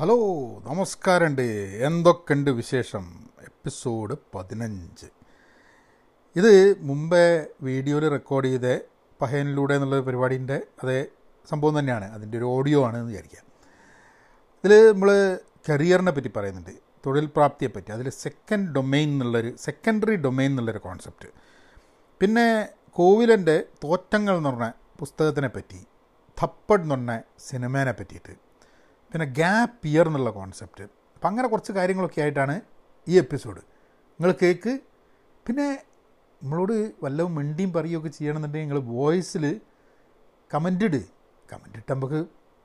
Hello നമസ്കാരമുണ്ട്. എന്തൊക്കെയുണ്ട് വിശേഷം? എപ്പിസോഡ് പതിനഞ്ച്. ഇത് മുമ്പേ വീഡിയോയിൽ റെക്കോർഡ് ചെയ്ത പഹയനിലൂടെ എന്നുള്ള പരിപാടിന്റെ അതേ സംഭവം തന്നെയാണ്. അതിന്റെ ഒരു ഓഡിയോ ആണ് എന്ന് വിചാരിക്കാം. ഇതിൽ നമ്മൾ കരിയറിനെ പറ്റി പറയുന്നുണ്ട്. തൊഴിൽ പ്രാപ്തിയെ പറ്റി. അതിൽ സെക്കൻഡ് ഡൊമെയിൻ എന്നുള്ളൊരു സെക്കൻഡറി ഡൊമെയിൻ എന്നുള്ളൊരു കോൺസെപ്റ്റ് പിന്നെ കോവിലന്റെ തോറ്റങ്ങൾ എന്ന് പറഞ്ഞ പുസ്തകത്തിനെ പറ്റി തപ്പഡ് എന്ന് പറഞ്ഞ സിനിമേനെ പറ്റിയിട്ട്. പിന്നെ ഗ്യാപ്പ് ഇയർ എന്നുള്ള കോൺസെപ്റ്റ് അപ്പം അങ്ങനെ കുറച്ച് കാര്യങ്ങളൊക്കെ ആയിട്ടാണ് ഈ എപ്പിസോഡ് നിങ്ങൾ കേക്ക്. പിന്നെ നമ്മളോട് വല്ലതും മിണ്ടിയും പറയുകയൊക്കെ ചെയ്യണമെന്നുണ്ടെങ്കിൽ നിങ്ങൾ വോയിസിൽ കമന്റ് ഇട്. കമന്റ് ഇട്ട് നമുക്ക്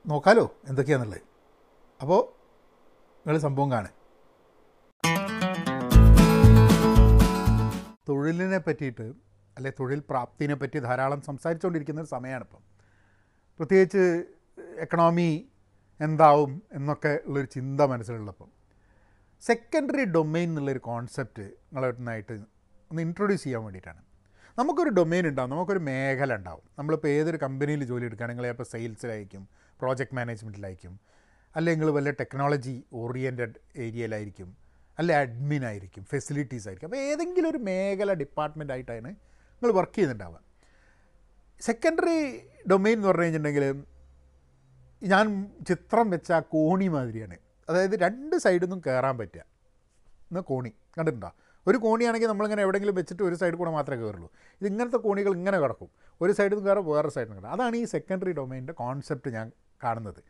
നോക്കാലോ എന്തൊക്കെയാണെന്നുള്ളത് അപ്പോൾ നിങ്ങൾ സംഭവം കാണുക. തൊഴിലിനെ പറ്റിയിട്ട് അല്ലെ തൊഴിൽ പ്രാപ്തിനെ പറ്റി ധാരാളം സംസാരിച്ചുകൊണ്ടിരിക്കുന്ന ഒരു സമയമാണിപ്പം പ്രത്യേകിച്ച് എക്കണോമി എന്താവും എന്നൊക്കെ ഉള്ളൊരു ചിന്ത മനസ്സിലുള്ളപ്പം. സെക്കൻഡറി ഡൊമെയിൻ എന്നുള്ളൊരു കോൺസെപ്റ്റ് നിങ്ങളായിട്ട് ഒന്ന് ഇൻട്രൊഡ്യൂസ് ചെയ്യാൻ വേണ്ടിയിട്ടാണ്. നമുക്കൊരു ഡൊമെയിൻ ഉണ്ടാവും നമുക്കൊരു മേഖല ഉണ്ടാവും. നമ്മളിപ്പോൾ ഏതൊരു കമ്പനിയിൽ ജോലി എടുക്കുകയാണെങ്കിൽ ചിലപ്പോൾ സെയിൽസിലായിരിക്കും പ്രോജക്റ്റ് മാനേജ്മെന്റിലായിരിക്കും അല്ലെങ്കിൽ വല്ല ടെക്നോളജി ഓറിയന്റഡ് ഏരിയയിലായിരിക്കും അല്ലെ അഡ്മിൻ ആയിരിക്കും ഫെസിലിറ്റീസ് ആയിരിക്കും. അപ്പോൾ ഏതെങ്കിലും ഒരു മേഖല ഡിപ്പാർട്ട്മെന്റ് ആയിട്ടാണ് നിങ്ങൾ വർക്ക് ചെയ്യുന്നുണ്ടാവുക. സെക്കൻഡറി ഡൊമെയിൻ എന്ന് പറഞ്ഞു കഴിഞ്ഞിട്ടുണ്ടെങ്കിൽ ഞാൻ ചിത്രം വെച്ച കോണി മാതിരിയാണ്. അതായത് രണ്ട് സൈഡിൽ നിന്നും കയറാൻ പറ്റുക. എന്നാൽ കോണി കണ്ടിട്ടുണ്ടോ? ഒരു കോണിയാണെങ്കിൽ നമ്മളിങ്ങനെ എവിടെയെങ്കിലും വെച്ചിട്ട് ഒരു സൈഡിൽ കൂടെ മാത്രമേ കയറുള്ളൂ ഇത് ഇങ്ങനത്തെ കോണികൾ ഇങ്ങനെ കിടക്കും. ഒരു സൈഡിൽ നിന്ന് കയറാം വേറെ സൈഡിൽ നിന്ന് അതാണ് ഈ സെക്കൻഡറി ഡൊമൈന്റെ കോൺസെപ്റ്റ് ഞാൻ കാണുന്നത്.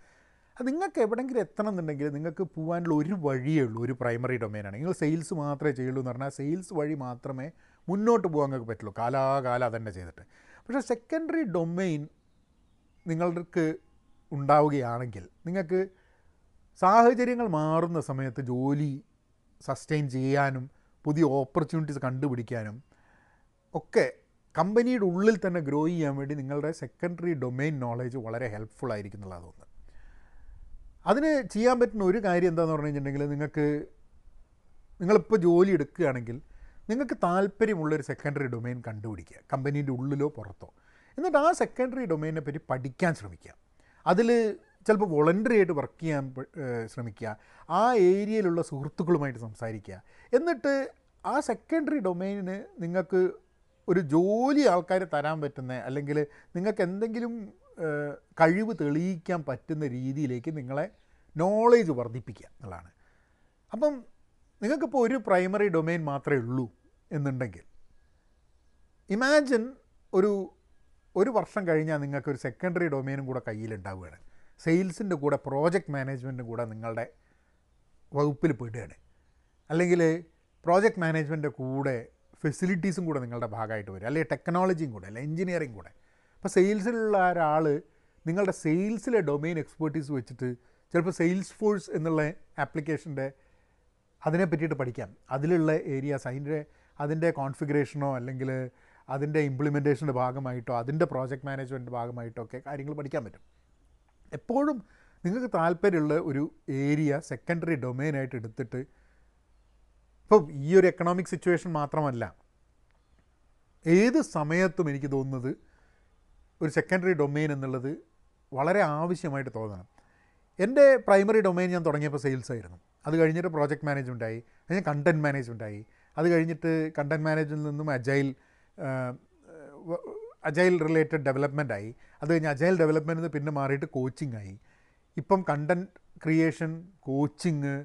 അത് നിങ്ങൾക്ക് എവിടെയെങ്കിലും എത്തണം എന്നുണ്ടെങ്കിൽ നിങ്ങൾക്ക് പോകാനുള്ള ഒരു വഴിയേ ഉള്ളൂ ഒരു പ്രൈമറി ഡൊമൈനാണ് നിങ്ങൾ സെയിൽസ് മാത്രമേ ചെയ്യുള്ളൂ എന്ന് പറഞ്ഞാൽ സെയിൽസ് വഴി മാത്രമേ മുന്നോട്ട് പോകാൻ നിങ്ങൾക്ക് പറ്റുള്ളൂ. കാലാകാലം അതന്നെ ചെയ്തിട്ട്. പക്ഷേ സെക്കൻഡറി ഡൊമൈൻ നിങ്ങൾക്ക് ഉണ്ടാവുകയാണെങ്കിൽ നിങ്ങൾക്ക് സാഹചര്യങ്ങൾ മാറുന്ന സമയത്ത് ജോലി സസ്റ്റെയിൻ ചെയ്യാനും പുതിയ ഓപ്പർച്യൂണിറ്റീസ് കണ്ടുപിടിക്കാനും ഒക്കെ കമ്പനിയുടെ ഉള്ളിൽ തന്നെ ഗ്രോ ചെയ്യാൻ വേണ്ടി നിങ്ങളുടെ സെക്കൻഡറി ഡൊമെയിൻ നോളേജ് വളരെ ഹെൽപ്ഫുൾ ആയിരിക്കും എന്നുള്ളതാണ് തോന്നുന്നത്. അതിന് ചെയ്യാൻ പറ്റുന്ന ഒരു കാര്യം എന്താണെന്ന് പറഞ്ഞു കഴിഞ്ഞിട്ടുണ്ടെങ്കിൽ നിങ്ങൾക്ക് നിങ്ങളിപ്പോൾ ജോലി എടുക്കുകയാണെങ്കിൽ നിങ്ങൾക്ക് താല്പര്യമുള്ളൊരു സെക്കൻഡറി ഡൊമെയിൻ കണ്ടുപിടിക്കുക കമ്പനീന്റെ ഉള്ളിലോ പുറത്തോ. എന്നിട്ട് ആ സെക്കൻഡറി ഡൊമെയിനെ പറ്റി പഠിക്കാൻ ശ്രമിക്കുക. അതിൽ ചിലപ്പോൾ വോളണ്ടറി ആയിട്ട് വർക്ക് ചെയ്യാൻ ശ്രമിക്കുക. ആ ഏരിയയിലുള്ള സുഹൃത്തുക്കളുമായിട്ട് സംസാരിക്കുക. എന്നിട്ട് ആ സെക്കൻഡറി ഡൊമൈനിന് നിങ്ങൾക്ക് ഒരു ജോലി ആൾക്കാർ തരാൻ പറ്റുന്ന അല്ലെങ്കിൽ നിങ്ങൾക്ക് എന്തെങ്കിലും കഴിവ് തെളിയിക്കാൻ പറ്റുന്ന രീതിയിലേക്ക് നിങ്ങളെ നോളേജ് വർദ്ധിപ്പിക്കുക എന്നുള്ളതാണ്. അപ്പം നിങ്ങൾക്കിപ്പോൾ ഒരു പ്രൈമറി ഡൊമൈൻ മാത്രമേ ഉള്ളൂ എന്നുണ്ടെങ്കിൽ ഇമാജിൻ ഒരു ഒരു വർഷം കഴിഞ്ഞാൽ നിങ്ങൾക്ക് ഒരു സെക്കൻഡറി ഡൊമെയിനും കൂടെ കയ്യിലുണ്ടാവുകയാണ്. സെയിൽസിന്റെ കൂടെ പ്രോജക്റ്റ് മാനേജ്മെന്റും കൂടെ നിങ്ങളുടെ വകുപ്പിൽ പെടുകയാണ്. അല്ലെങ്കിൽ പ്രോജക്റ്റ് മാനേജ്മെന്റിന്റെ കൂടെ ഫെസിലിറ്റീസും കൂടെ നിങ്ങളുടെ ഭാഗമായിട്ട് വരും അല്ലെങ്കിൽ ടെക്നോളജിയും കൂടെ അല്ലെങ്കിൽ എഞ്ചിനീയറിംഗ് കൂടെ. അപ്പോൾ സെയിൽസിലുള്ള ഒരാൾ നിങ്ങളുടെ സെയിൽസിലെ ഡൊമെയിൻ എക്സ്പേർട്ടീസ് വെച്ചിട്ട് ചിലപ്പോൾ സെയിൽസ് ഫോഴ്സ് എന്നുള്ള ആപ്ലിക്കേഷന്റെ അതിനെ പറ്റിയിട്ട് പഠിക്കാം. അതിലുള്ള ഏരിയാസ് അതിന്റെ അതിന്റെ കോൺഫിഗറേഷനോ അല്ലെങ്കിൽ അതിന്റെ ഇംപ്ലിമെന്റേഷന്റെ ഭാഗമായിട്ടോ അതിന്റെ പ്രോജക്റ്റ് മാനേജ്മെന്റ് ഭാഗമായിട്ടോ ഒക്കെ കാര്യങ്ങൾ പഠിക്കാൻ പറ്റും. എപ്പോഴും നിങ്ങൾക്ക് താല്പര്യമുള്ള ഒരു ഏരിയ സെക്കൻഡറി ഡൊമെയിനായിട്ട് എടുത്തിട്ട് ഇപ്പോൾ ഈ ഒരു എക്കണോമിക് സിറ്റുവേഷൻ മാത്രമല്ല ഏത് സമയത്തും എനിക്ക് തോന്നുന്നത് ഒരു സെക്കൻഡറി ഡൊമെയിൻ എന്നുള്ളത് വളരെ ആവശ്യമായിട്ട് തോന്നണം. എന്റെ പ്രൈമറി ഡൊമെയിൻ ഞാൻ തുടങ്ങിയപ്പോൾ സെയിൽസ് ആയിരുന്നു. അത് കഴിഞ്ഞിട്ട് പ്രോജക്റ്റ് മാനേജ്മെന്റ് ആയി കഴിഞ്ഞ് കണ്ടന്റ് മാനേജ്മെന്റ് ആയി. അത് കഴിഞ്ഞിട്ട് കണ്ടന്റ് മാനേജിൽ നിന്നും അജൈൽ അജൈൽ റിലേറ്റഡ് ഡെവലപ്മെന്റ് ആയി. അത് കഴിഞ്ഞ് അജൈൽ ഡെവലപ്മെന്റിൽ നിന്ന് പിന്നെ മാറിയിട്ട് കോച്ചിങ് ആയി. ഇപ്പം കണ്ടന്റ് ക്രിയേഷൻ കോച്ചിങ്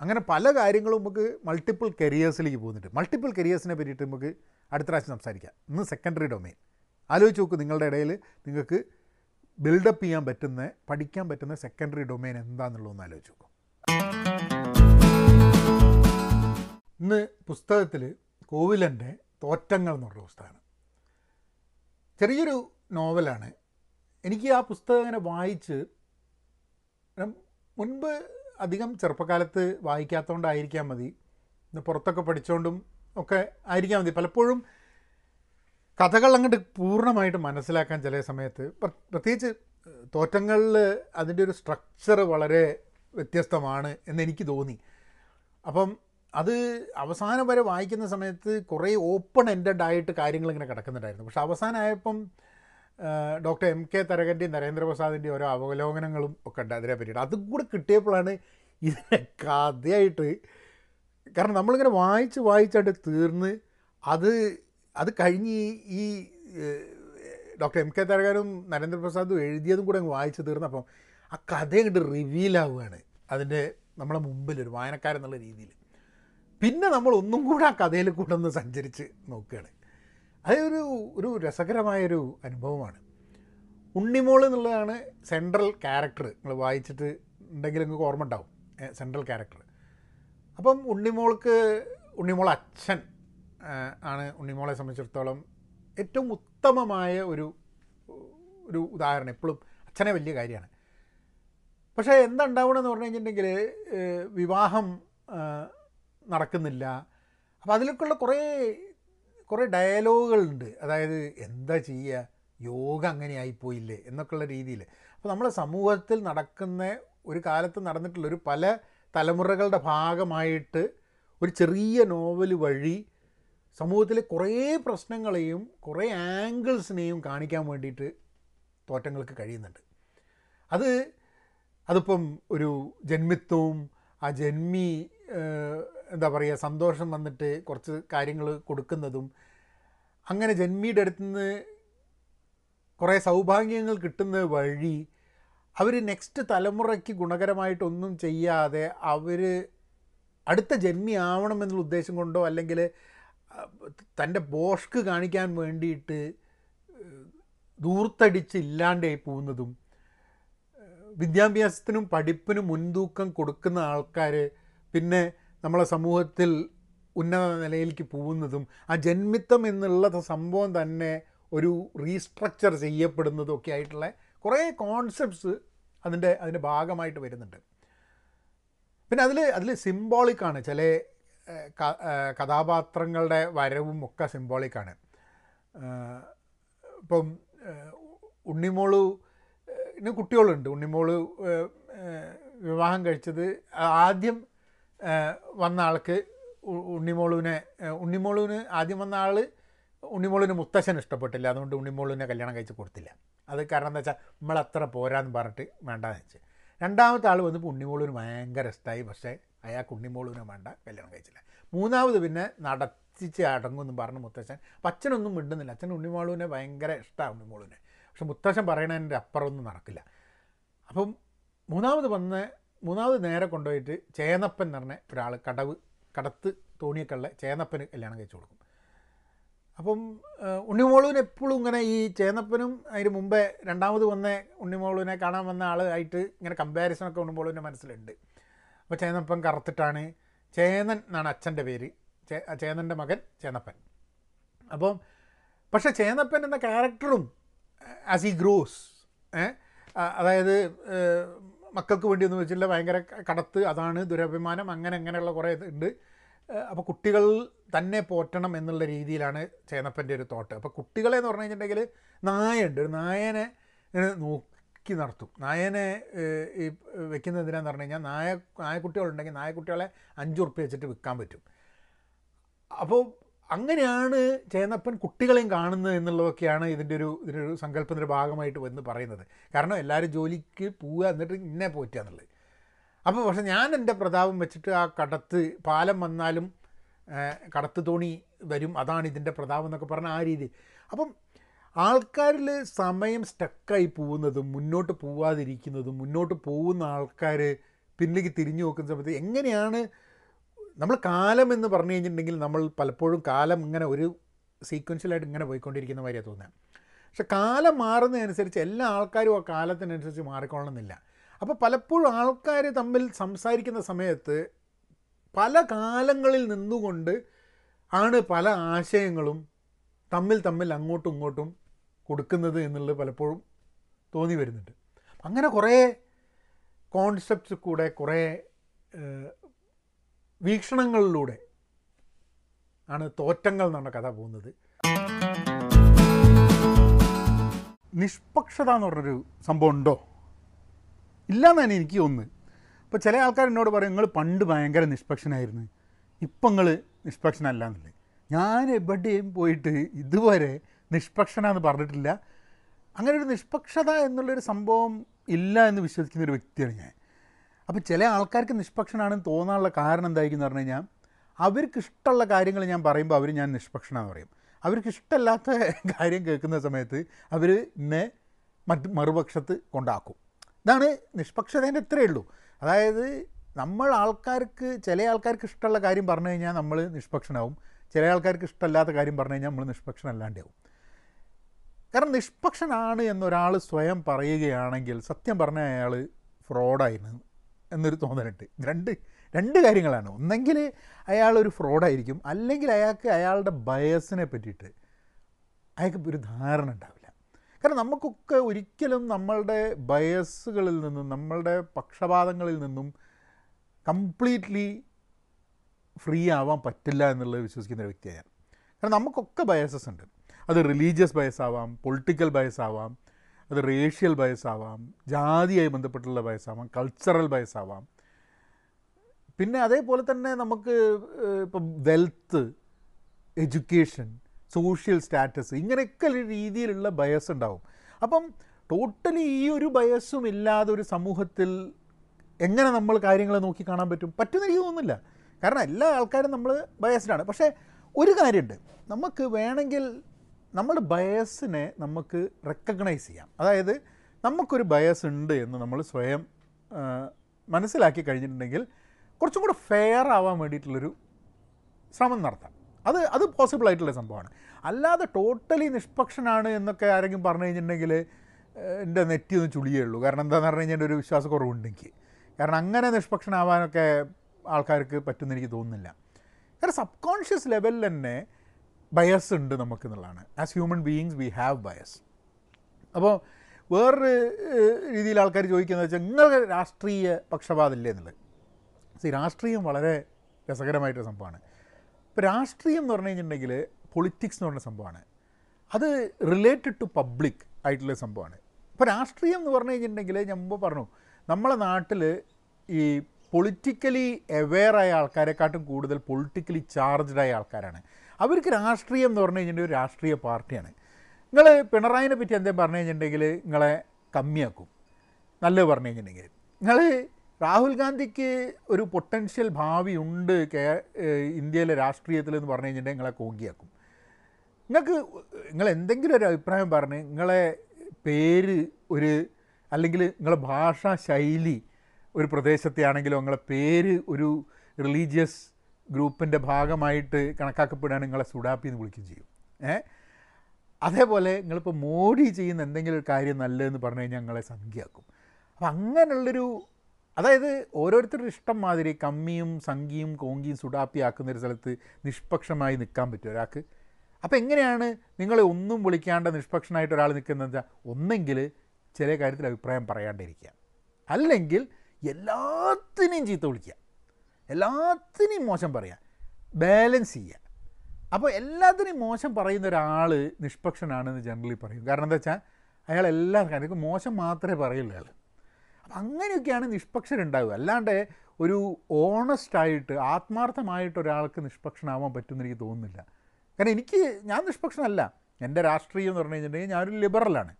അങ്ങനെ പല കാര്യങ്ങളും നമുക്ക് മൾട്ടിപ്പിൾ കരിയേഴ്സിലേക്ക് പോകുന്നുണ്ട്. മൾട്ടിപ്പിൾ കരിയേഴ്സിനെ പറ്റിയിട്ട് നമുക്ക് അടുത്ത പ്രാവശ്യം സംസാരിക്കാം. ഇന്ന് സെക്കൻഡറി ഡൊമെയിൻ. ആലോചിച്ച് നോക്ക് നിങ്ങളുടെ ഇടയിൽ നിങ്ങൾക്ക് ബിൽഡപ്പ് ചെയ്യാൻ പറ്റുന്ന പഠിക്കാൻ പറ്റുന്ന സെക്കൻഡറി ഡൊമെയിൻ എന്താണെന്നുള്ളതൊന്ന് ആലോചിച്ച് നോക്കും. ഇന്ന് പുസ്തകത്തിൽ കോവിലന്റെ തോറ്റങ്ങൾ എന്ന് പറഞ്ഞ പുസ്തകമാണ്. ചെറിയൊരു നോവലാണ്. എനിക്ക് ആ പുസ്തകം അങ്ങനെ വായിച്ച് മുൻപ് അധികം ചെറുപ്പകാലത്ത് വായിക്കാത്തതുകൊണ്ടായിരിക്കാം മതി. ഇന്ന് പുറത്തൊക്കെ പഠിച്ചുകൊണ്ടും ഒക്കെ ആയിരിക്കാം മതി. പലപ്പോഴും കഥകൾ അങ്ങോട്ട് പൂർണമായിട്ട് മനസ്സിലാക്കാൻ ചില സമയത്ത് പ്ര- പ്രത്യേകിച്ച് തോറ്റങ്ങളിൽ അതിന്റെ ഒരു സ്ട്രക്ചർ വളരെ വ്യത്യസ്തമാണ് എന്നെനിക്ക് തോന്നി. അപ്പം അത് അവസാനം വരെ വായിക്കുന്ന സമയത്ത് കുറേ ഓപ്പൺ എൻഡഡ് ആയിട്ട് കാര്യങ്ങൾ ഇങ്ങനെ കിടക്കുന്നുണ്ടായിരുന്നു. പക്ഷെ അവസാനമായപ്പം ഡോക്ടർ എം കെ തരകന്റെയും നരേന്ദ്രപ്രസാദിന്റെയും ഓരോ അവലോകനങ്ങളും ഒക്കെ ഉണ്ട് അതിനെ പറ്റിയിട്ട്. അതും കൂടെ കിട്ടിയപ്പോഴാണ് ഇതിനെ കഥയായിട്ട് കാരണം നമ്മളിങ്ങനെ വായിച്ച് വായിച്ചായിട്ട് തീർന്ന് അത് അത് കഴിഞ്ഞ് ഈ ഡോക്ടർ എം കെ തരകനും നരേന്ദ്രപ്രസാദും എഴുതിയതും കൂടെ അങ്ങ് വായിച്ച് തീർന്നപ്പം ആ കഥ അങ്ങോട്ട് റിവീലാവുകയാണ് അതിന്റെ നമ്മളെ മുമ്പിൽ ഒരു വായനക്കാരെന്നുള്ള രീതിയിൽ. പിന്നെ നമ്മൾ ഒന്നും കൂടെ ആ കഥയിൽ കൂടെ ഒന്ന് സഞ്ചരിച്ച് നോക്കുകയാണ്. അതൊരു ഒരു രസകരമായൊരു അനുഭവമാണ്. ഉണ്ണിമോൾ എന്നുള്ളതാണ് സെൻട്രൽ ക്യാരക്ടർ നിങ്ങൾ വായിച്ചിട്ട് ഉണ്ടെങ്കിൽ നിങ്ങൾക്ക് ഓർമ്മ ഉണ്ടാവും. സെൻട്രൽ ക്യാരക്ടർ അപ്പം ഉണ്ണിമോൾക്ക് ഉണ്ണിമോൾ അച്ഛൻ ആണ് ഉണ്ണിമോളെ സംബന്ധിച്ചിടത്തോളം ഏറ്റവും ഉത്തമമായ ഒരു ഒരു ഉദാഹരണം. എപ്പോഴും അച്ഛനെ വലിയ കാര്യമാണ്. പക്ഷേ എന്താ ഉണ്ടാവണമെന്ന് പറഞ്ഞു കഴിഞ്ഞിട്ടുണ്ടെങ്കിൽ വിവാഹം നടക്കുന്നില്ല. അപ്പോൾ അതിലൊക്കെയുള്ള കുറേ കുറേ ഡയലോഗുകളുണ്ട്. അതായത് എന്താ ചെയ്യുക യോഗ അങ്ങനെ ആയിപ്പോയില്ലേ? എന്നൊക്കെയുള്ള രീതിയിൽ അപ്പോൾ നമ്മളെ സമൂഹത്തിൽ നടക്കുന്ന ഒരു കാലത്ത് നടന്നിട്ടുള്ള ഒരു പല തലമുറകളുടെ ഭാഗമായിട്ട് ഒരു ചെറിയ നോവൽ വഴി സമൂഹത്തിലെ കുറേ പ്രശ്നങ്ങളെയും കുറേ ആംഗിൾസിനെയും കാണിക്കാൻ വേണ്ടിയിട്ട് തോറ്റങ്ങൾക്ക് കഴിയുന്നുണ്ട്. അത് അതിപ്പം ഒരു ജന്മിത്വവും ആ ജന്മി എന്താ പറയുക സന്തോഷം വന്നിട്ട് കുറച്ച് കാര്യങ്ങൾ കൊടുക്കുന്നതും അങ്ങനെ ജന്മിയുടെ അടുത്ത് നിന്ന് കുറേ സൗഭാഗ്യങ്ങൾ കിട്ടുന്ന വഴി അവർ നെക്സ്റ്റ് തലമുറയ്ക്ക് ഗുണകരമായിട്ടൊന്നും ചെയ്യാതെ അവർ അടുത്ത ജന്മി ആവണമെന്നുള്ള ഉദ്ദേശം കൊണ്ടോ അല്ലെങ്കിൽ തന്റെ ബോഷ്ക്ക് കാണിക്കാൻ വേണ്ടിയിട്ട് ദൂർത്തടിച്ച് ഇല്ലാണ്ടായി പോകുന്നതും വിദ്യാഭ്യാസത്തിനും പഠിപ്പിനും മുൻതൂക്കം കൊടുക്കുന്ന ആൾക്കാർ പിന്നെ നമ്മളെ സമൂഹത്തിൽ ഉന്നത നിലയിലേക്ക് പോകുന്നതും ആ ജന്മിത്തം എന്നുള്ള സംഭവം തന്നെ ഒരു റീസ്ട്രക്ചർ ചെയ്യപ്പെടുന്നതും ഒക്കെ ആയിട്ടുള്ള കുറേ കോൺസെപ്റ്റ്സ് അതിന്റെ അതിന്റെ ഭാഗമായിട്ട് വരുന്നുണ്ട്. പിന്നെ അതിൽ അതിൽ സിംബോളിക്കാണ് ചില കഥാപാത്രങ്ങളുടെ വരവും ഒക്കെ സിംബോളിക്കാണ് ഇപ്പം ഉണ്ണിമോൾ കുട്ടികളുണ്ട്. ഉണ്ണിമോൾ വിവാഹം കഴിച്ചത് ആദ്യം വന്ന ആൾക്ക് ഉണ്ണിമോളുവിനെ ഉണ്ണിമോളുവിന് ആദ്യം വന്ന ആൾ ഉണ്ണിമോളുവിന് മുത്തശ്ശൻ ഇഷ്ടപ്പെട്ടില്ല. അതുകൊണ്ട് ഉണ്ണിമോളുവിനെ കല്യാണം കഴിച്ച് കൊടുത്തില്ല. അത് കാരണം എന്താ വെച്ചാൽ നമ്മളത്ര പോരാന്ന് പറഞ്ഞിട്ട് വേണ്ടാന്ന് വെച്ച്. രണ്ടാമത്തെ ആൾ വന്നപ്പോൾ ഉണ്ണിമോളുവിന് ഭയങ്കര ഇഷ്ടമായി പക്ഷേ അയാൾക്ക് ഉണ്ണിമോളുവിനെ വേണ്ട കല്യാണം കഴിച്ചില്ല. മൂന്നാമത് പിന്നെ നടത്തിച്ച് അടങ്ങുമെന്ന് പറഞ്ഞു മുത്തശ്ശൻ അപ്പം അച്ഛനൊന്നും മിണ്ടുന്നില്ല. അച്ഛൻ ഉണ്ണിമോളുവിനെ ഭയങ്കര ഇഷ്ടമാണ് ഉണ്ണിമോളുവിനെ പക്ഷെ മുത്തശ്ശൻ പറയണതിന്റെ അപ്പുറമൊന്നും നടക്കില്ല. അപ്പം മൂന്നാമത് വന്ന് മൂന്നാമത് നേരെ കൊണ്ടുപോയിട്ട് ചേന്നപ്പൻ എന്ന് പറഞ്ഞ ഒരാൾ കടവ് കടത്ത് തോണിയൊക്കെയുള്ള ചേന്നപ്പന് കല്യാണം കഴിച്ചു കൊടുക്കും. അപ്പം ഉണ്ണിമോളുവിന് എപ്പോഴും ഇങ്ങനെ ഈ ചേന്നപ്പനും അതിന് മുമ്പേ രണ്ടാമത് വന്ന ഉണ്ണിമോളുവിനെ കാണാൻ വന്ന ആളായിട്ട് ഇങ്ങനെ കമ്പാരിസണൊക്കെ ഉണ്ണിമോളുവിന്റെ മനസ്സിലുണ്ട്. അപ്പോൾ ചേന്നപ്പൻ കറുത്തിട്ടാണ്. ചേന്നൻ എന്നാണ് അച്ഛന്റെ പേര്. ചേ ചേന്നന്റെ മകൻ ചേന്നപ്പൻ. അപ്പം പക്ഷേ ചേന്നപ്പൻ എന്ന ക്യാരക്ടറും ആസ് ഈ ഗ്രോസ് അതായത് മക്കൾക്ക് വേണ്ടി ഒന്നും വെച്ചില്ല ഭയങ്കര കടത്ത് അതാണ് ദുരഭിമാനം അങ്ങനെ അങ്ങനെയുള്ള കുറേ ഉണ്ട് അപ്പോൾ കുട്ടികൾ തന്നെ പോറ്റണം എന്നുള്ള രീതിയിലാണ് ചേന്നപ്പന്റെ ഒരു തോട്ട്. അപ്പോൾ കുട്ടികളെ എന്ന് പറഞ്ഞു കഴിഞ്ഞിട്ടുണ്ടെങ്കിൽ നായുണ്ട് ഒരു നായനെ നോക്കി നടത്തും. നായനെ ഈ വെക്കുന്നത് എന്തിനാന്ന് പറഞ്ഞു കഴിഞ്ഞാൽ നായ നായക്കുട്ടികളുണ്ടെങ്കിൽ നായക്കുട്ടികളെ അഞ്ച് ഉറുപ്പ്യ വെച്ചിട്ട് വിൽക്കാൻ പറ്റും. അപ്പോൾ അങ്ങനെയാണ് ചേന്നപ്പൻ കുട്ടികളെയും കാണുന്നത് എന്നുള്ളതൊക്കെയാണ് ഇതിന്റെ ഒരു ഇതിന്റെ ഒരു സങ്കല്പത്തിന്റെ ഭാഗമായിട്ട് വന്ന് പറയുന്നത്. കാരണം എല്ലാവരും ജോലിക്ക് പോവുക എന്നിട്ട് ഇന്നെ പോറ്റുക എന്നുള്ളത്. അപ്പോൾ പക്ഷെ ഞാൻ എന്റെ പ്രതാപം വെച്ചിട്ട് ആ കടത്ത് പാലം വന്നാലും കടത്ത് തോണി വരും. അതാണ് ഇതിന്റെ പ്രതാപം എന്നൊക്കെ പറഞ്ഞ ആ രീതി. അപ്പം ആൾക്കാരിൽ സമയം സ്റ്റക്കായി പോകുന്നതും മുന്നോട്ട് പോവാതിരിക്കുന്നതും മുന്നോട്ട് പോകുന്ന ആൾക്കാർ പിന്നിലേക്ക് തിരിഞ്ഞു നോക്കുന്ന സമയത്ത് എങ്ങനെയാണ് നമ്മൾ കാലം എന്ന് പറഞ്ഞു കഴിഞ്ഞിട്ടുണ്ടെങ്കിൽ നമ്മൾ പലപ്പോഴും കാലം ഇങ്ങനെ ഒരു സീക്വൻഷ്യലായിട്ട് ഇങ്ങനെ പോയിക്കൊണ്ടിരിക്കുന്ന മാതിരിയാണ് തോന്നുക. പക്ഷെ കാലം മാറുന്നതനുസരിച്ച് എല്ലാ ആൾക്കാരും ആ കാലത്തിനനുസരിച്ച് മാറിക്കൊള്ളണമെന്നില്ല. അപ്പോൾ പലപ്പോഴും ആൾക്കാർ തമ്മിൽ സംസാരിക്കുന്ന സമയത്ത് പല കാലങ്ങളിൽ നിന്നുകൊണ്ട് ആണ് പല ആശയങ്ങളും തമ്മിൽ തമ്മിൽ അങ്ങോട്ടും ഇങ്ങോട്ടും കൊടുക്കുന്നത് എന്നുള്ളത് പലപ്പോഴും തോന്നി വരുന്നുണ്ട്. അങ്ങനെ കുറേ കോൺസെപ്റ്റ്സ് കൂടെ കുറേ വീക്ഷണങ്ങളിലൂടെ ആണ് തോറ്റങ്ങൾ എന്നുള്ള കഥ പോകുന്നത്. നിഷ്പക്ഷത എന്ന് പറഞ്ഞൊരു സംഭവം ഉണ്ടോ? ഇല്ലയെന്നാണ് എനിക്ക് ഒന്ന് ഇപ്പോൾ ചില ആൾക്കാർ എന്നോട് പറയും നിങ്ങൾ പണ്ട് ഭയങ്കര നിഷ്പക്ഷനായിരുന്നു. ഇപ്പം നിങ്ങൾ നിഷ്പക്ഷനല്ല എന്നുള്ളത്. ഞാൻ എവിടെയും പോയിട്ട് ഇതുവരെ നിഷ്പക്ഷനാന്ന് പറഞ്ഞിട്ടില്ല. അങ്ങനെ ഒരു നിഷ്പക്ഷത എന്നുള്ളൊരു സംഭവം ഇല്ല എന്ന് വിശ്വസിക്കുന്ന ഒരു വ്യക്തിയാണ് ഞാൻ. അപ്പോൾ ചില ആൾക്കാർക്ക് നിഷ്പക്ഷനാണെന്ന് തോന്നാനുള്ള കാരണം എന്തായിരിക്കും എന്ന് പറഞ്ഞു കഴിഞ്ഞാൽ അവർക്ക് ഇഷ്ടമുള്ള കാര്യങ്ങൾ ഞാൻ പറയുമ്പോൾ അവർ ഞാൻ നിഷ്പക്ഷനാണെന്ന് പറയും. അവർക്ക് ഇഷ്ടമല്ലാത്ത കാര്യം കേൾക്കുന്ന സമയത്ത് അവർ എന്നെ മറ്റ് മറുപക്ഷത്ത് കൊണ്ടാക്കും. ഇതാണ് നിഷ്പക്ഷതേന്റെ ഇത്രയേ ഉള്ളൂ. അതായത് നമ്മൾ ആൾക്കാർക്ക് ചില ആൾക്കാർക്ക് ഇഷ്ടമുള്ള കാര്യം പറഞ്ഞു കഴിഞ്ഞാൽ നമ്മൾ നിഷ്പക്ഷനാവും. ചില ആൾക്കാർക്ക് ഇഷ്ടമല്ലാത്ത കാര്യം പറഞ്ഞു കഴിഞ്ഞാൽ നമ്മൾ നിഷ്പക്ഷനല്ലാണ്ടാവും. കാരണം നിഷ്പക്ഷനാണ് എന്നൊരാൾ സ്വയം പറയുകയാണെങ്കിൽ സത്യം പറഞ്ഞ അയാൾ ഫ്രോഡായിരുന്നു. എന്നൊരു തോന്നലുണ്ട്. രണ്ട് രണ്ട് കാര്യങ്ങളാണ്. ഒന്നെങ്കിൽ അയാൾ ഒരു ഫ്രോഡായിരിക്കും. അല്ലെങ്കിൽ അയാൾക്ക് അയാളുടെ ബയസിനെ പറ്റിയിട്ട് അയാൾക്ക് ഒരു ധാരണ ഉണ്ടാവില്ല. കാരണം നമുക്കൊക്കെ ഒരിക്കലും നമ്മളുടെ ബയസുകളിൽ നിന്നും നമ്മളുടെ പക്ഷപാതങ്ങളിൽ നിന്നും കംപ്ലീറ്റ്ലി ഫ്രീ ആവാൻ പറ്റില്ല എന്നുള്ളത് വിശ്വസിക്കുന്ന ഒരു വ്യക്തിയാണ് കാരണം നമുക്കൊക്കെ ബയസസ് ഉണ്ട്. അത് റിലീജിയസ് ബയസ് ആവാം പൊളിറ്റിക്കൽ ബയസ് ആവാം അത് റേഷ്യൽ ബയസ് ആവാം ജാതിയായി ബന്ധപ്പെട്ടുള്ള ബയസ് ആവാം കൾച്ചറൽ ബയസ് ആവാം. പിന്നെ അതേപോലെ തന്നെ നമുക്ക് ഇപ്പം വെൽത്ത് എഡ്യൂക്കേഷൻ സോഷ്യൽ സ്റ്റാറ്റസ് ഇങ്ങനെയൊക്കെ രീതിയിലുള്ള ബയസ് ഉണ്ടാവും. അപ്പം ടോട്ടലി ഈ ഒരു ബയസും ഇല്ലാതെ ഒരു സമൂഹത്തിൽ എങ്ങനെ നമ്മൾ കാര്യങ്ങളെ നോക്കി കാണാൻ പറ്റും? പറ്റുമെന്ന് എനിക്ക് തോന്നുന്നില്ല കാരണം എല്ലാ ആൾക്കാരും നമ്മൾ ബയസ്ഡാണ് പക്ഷേ ഒരു കാര്യമുണ്ട്. നമുക്ക് വേണമെങ്കിൽ നമ്മുടെ ബയസിനെ നമുക്ക് റെക്കഗ്നൈസ് ചെയ്യാം. അതായത് നമുക്കൊരു ബയസ് ഉണ്ട് എന്ന് നമ്മൾ സ്വയം മനസ്സിലാക്കി കഴിഞ്ഞിട്ടുണ്ടെങ്കിൽ കുറച്ചും കൂടെ ഫെയർ ആവാൻ വേണ്ടിയിട്ടുള്ളൊരു ശ്രമം നടത്താം. അത് അത് പോസിബിൾ ആയിട്ടുള്ള സംഭവമാണ്. അല്ലാതെ ടോട്ടലി നിഷ്പക്ഷനാണ് എന്നൊക്കെ ആരെങ്കിലും പറഞ്ഞു കഴിഞ്ഞിട്ടുണ്ടെങ്കിൽ എന്റെ നെറ്റി ഒന്ന് ചുളിയേ ഉള്ളൂ. കാരണം എന്താണെന്ന് പറഞ്ഞു കഴിഞ്ഞാൽ ഒരു വിശ്വാസക്കുറവുണ്ട് എനിക്ക് കാരണം അങ്ങനെ നിഷ്പക്ഷനാവാനൊക്കെ ആൾക്കാർക്ക് പറ്റുമെന്ന് എനിക്ക് തോന്നുന്നില്ല. കാരണം സബ് കോൺഷ്യസ് ലെവലിൽ തന്നെ ബയസ് ഉണ്ട് നമുക്ക് എന്നുള്ളതാണ് as human beings we have bias അപ്പോൾ വേറൊരു രീതിയിൽ ആൾക്കാർ ചോദിക്കുന്നത് വെച്ചാൽ നിങ്ങൾക്ക് രാഷ്ട്രീയ പക്ഷപാതമില്ലേ എന്നുള്ളത്? സി രാഷ്ട്രീയം വളരെ രസകരമായിട്ടൊരു സംഭവമാണ്. ഇപ്പോൾ രാഷ്ട്രീയം എന്ന് പറഞ്ഞു കഴിഞ്ഞിട്ടുണ്ടെങ്കിൽ പൊളിറ്റിക്സ് എന്ന് പറഞ്ഞ സംഭവമാണ്. അത് റിലേറ്റഡ് ടു പബ്ലിക് ആയിട്ടുള്ള സംഭവമാണ്. ഇപ്പോൾ രാഷ്ട്രീയം എന്ന് പറഞ്ഞു കഴിഞ്ഞിട്ടുണ്ടെങ്കിൽ ഞാൻ മുമ്പ് പറഞ്ഞു നമ്മളെ നാട്ടിൽ ഈ പൊളിറ്റിക്കലി അവെയറായ ആൾക്കാരെക്കാട്ടും കൂടുതൽ പൊളിറ്റിക്കലി ചാർജ്ഡ് ആയ ആൾക്കാരാണ്. അവർക്ക് രാഷ്ട്രീയം എന്ന് പറഞ്ഞു കഴിഞ്ഞിട്ടുണ്ടെങ്കിൽ ഒരു രാഷ്ട്രീയ പാർട്ടിയാണ്. നിങ്ങൾ പിണറായിനെ പറ്റി എന്തേലും പറഞ്ഞു കഴിഞ്ഞിട്ടുണ്ടെങ്കിൽ നിങ്ങളെ കമ്മിയാക്കും. നല്ലത് പറഞ്ഞു കഴിഞ്ഞിട്ടുണ്ടെങ്കിൽ. നിങ്ങൾ രാഹുൽ ഗാന്ധിക്ക് ഒരു പൊട്ടൻഷ്യൽ ഭാവി ഉണ്ട് കേ ഇന്ത്യയിലെ രാഷ്ട്രീയത്തിൽ എന്ന് പറഞ്ഞു കഴിഞ്ഞിട്ടുണ്ടെങ്കിൽ നിങ്ങളെ കോങ്കിയാക്കും. നിങ്ങൾക്ക് നിങ്ങൾ എന്തെങ്കിലും ഒരു അഭിപ്രായം പറഞ്ഞ് നിങ്ങളെ പേര് ഒരു അല്ലെങ്കിൽ നിങ്ങളെ ഭാഷാ ശൈലി ഒരു പ്രദേശത്തെ ആണെങ്കിലും നിങ്ങളെ പേര് ഒരു റിലീജിയസ് ഗ്രൂപ്പിന്റെ ഭാഗമായിട്ട് കണക്കാക്കപ്പെടുകയാണ് നിങ്ങളെ സുഡാപ്പി എന്ന് വിളിക്കുകയും ചെയ്യും. ഏ? അതേപോലെ നിങ്ങളിപ്പോൾ മോഡി ചെയ്യുന്ന എന്തെങ്കിലും ഒരു കാര്യം നല്ലതെന്ന് പറഞ്ഞു കഴിഞ്ഞാൽ ഞങ്ങളെ സംഖ്യയാക്കും. അപ്പം അങ്ങനെയുള്ളൊരു അതായത് ഓരോരുത്തരുടെ ഇഷ്ടം മാതിരി കമ്മിയും സംഖ്യയും കോങ്കിയും സുഡാപ്പി ആക്കുന്ന ഒരു സ്ഥലത്ത് നിഷ്പക്ഷമായി നിൽക്കാൻ പറ്റും ഒരാൾക്ക്. അപ്പോൾ എങ്ങനെയാണ് നിങ്ങളെ ഒന്നും വിളിക്കാണ്ട് നിഷ്പക്ഷനായിട്ട് ഒരാൾ നിൽക്കുന്നത് വെച്ചാൽ ഒന്നെങ്കിൽ ചില കാര്യത്തിൽ അഭിപ്രായം പറയാണ്ടിരിക്കുക. അല്ലെങ്കിൽ എല്ലാത്തിനെയും ചീത്ത വിളിക്കുക. എല്ലാത്തിനെയും മോശം പറയുക ബാലൻസ് ചെയ്യുക. അപ്പോൾ എല്ലാത്തിനെയും മോശം പറയുന്ന ഒരാൾ നിഷ്പക്ഷനാണെന്ന് ജനറലി പറയും. കാരണം എന്താ വെച്ചാൽ അയാൾ എല്ലാ അതിനൊക്കെ മോശം മാത്രമേ പറയുള്ളൂ അയാൾ. അപ്പം അങ്ങനെയൊക്കെയാണ് നിഷ്പക്ഷരുണ്ടാവുക. അല്ലാണ്ട് ഒരു ഓണസ്റ്റായിട്ട് ആത്മാർത്ഥമായിട്ട് ഒരാൾക്ക് നിഷ്പക്ഷനാവാൻ പറ്റുമെന്ന് എനിക്ക് തോന്നുന്നില്ല. കാരണം എനിക്ക് ഞാൻ നിഷ്പക്ഷനല്ല. എന്റെ രാഷ്ട്രീയം എന്ന് പറഞ്ഞു കഴിഞ്ഞിട്ടുണ്ടെങ്കിൽ ഞാനൊരു ലിബറലാണ്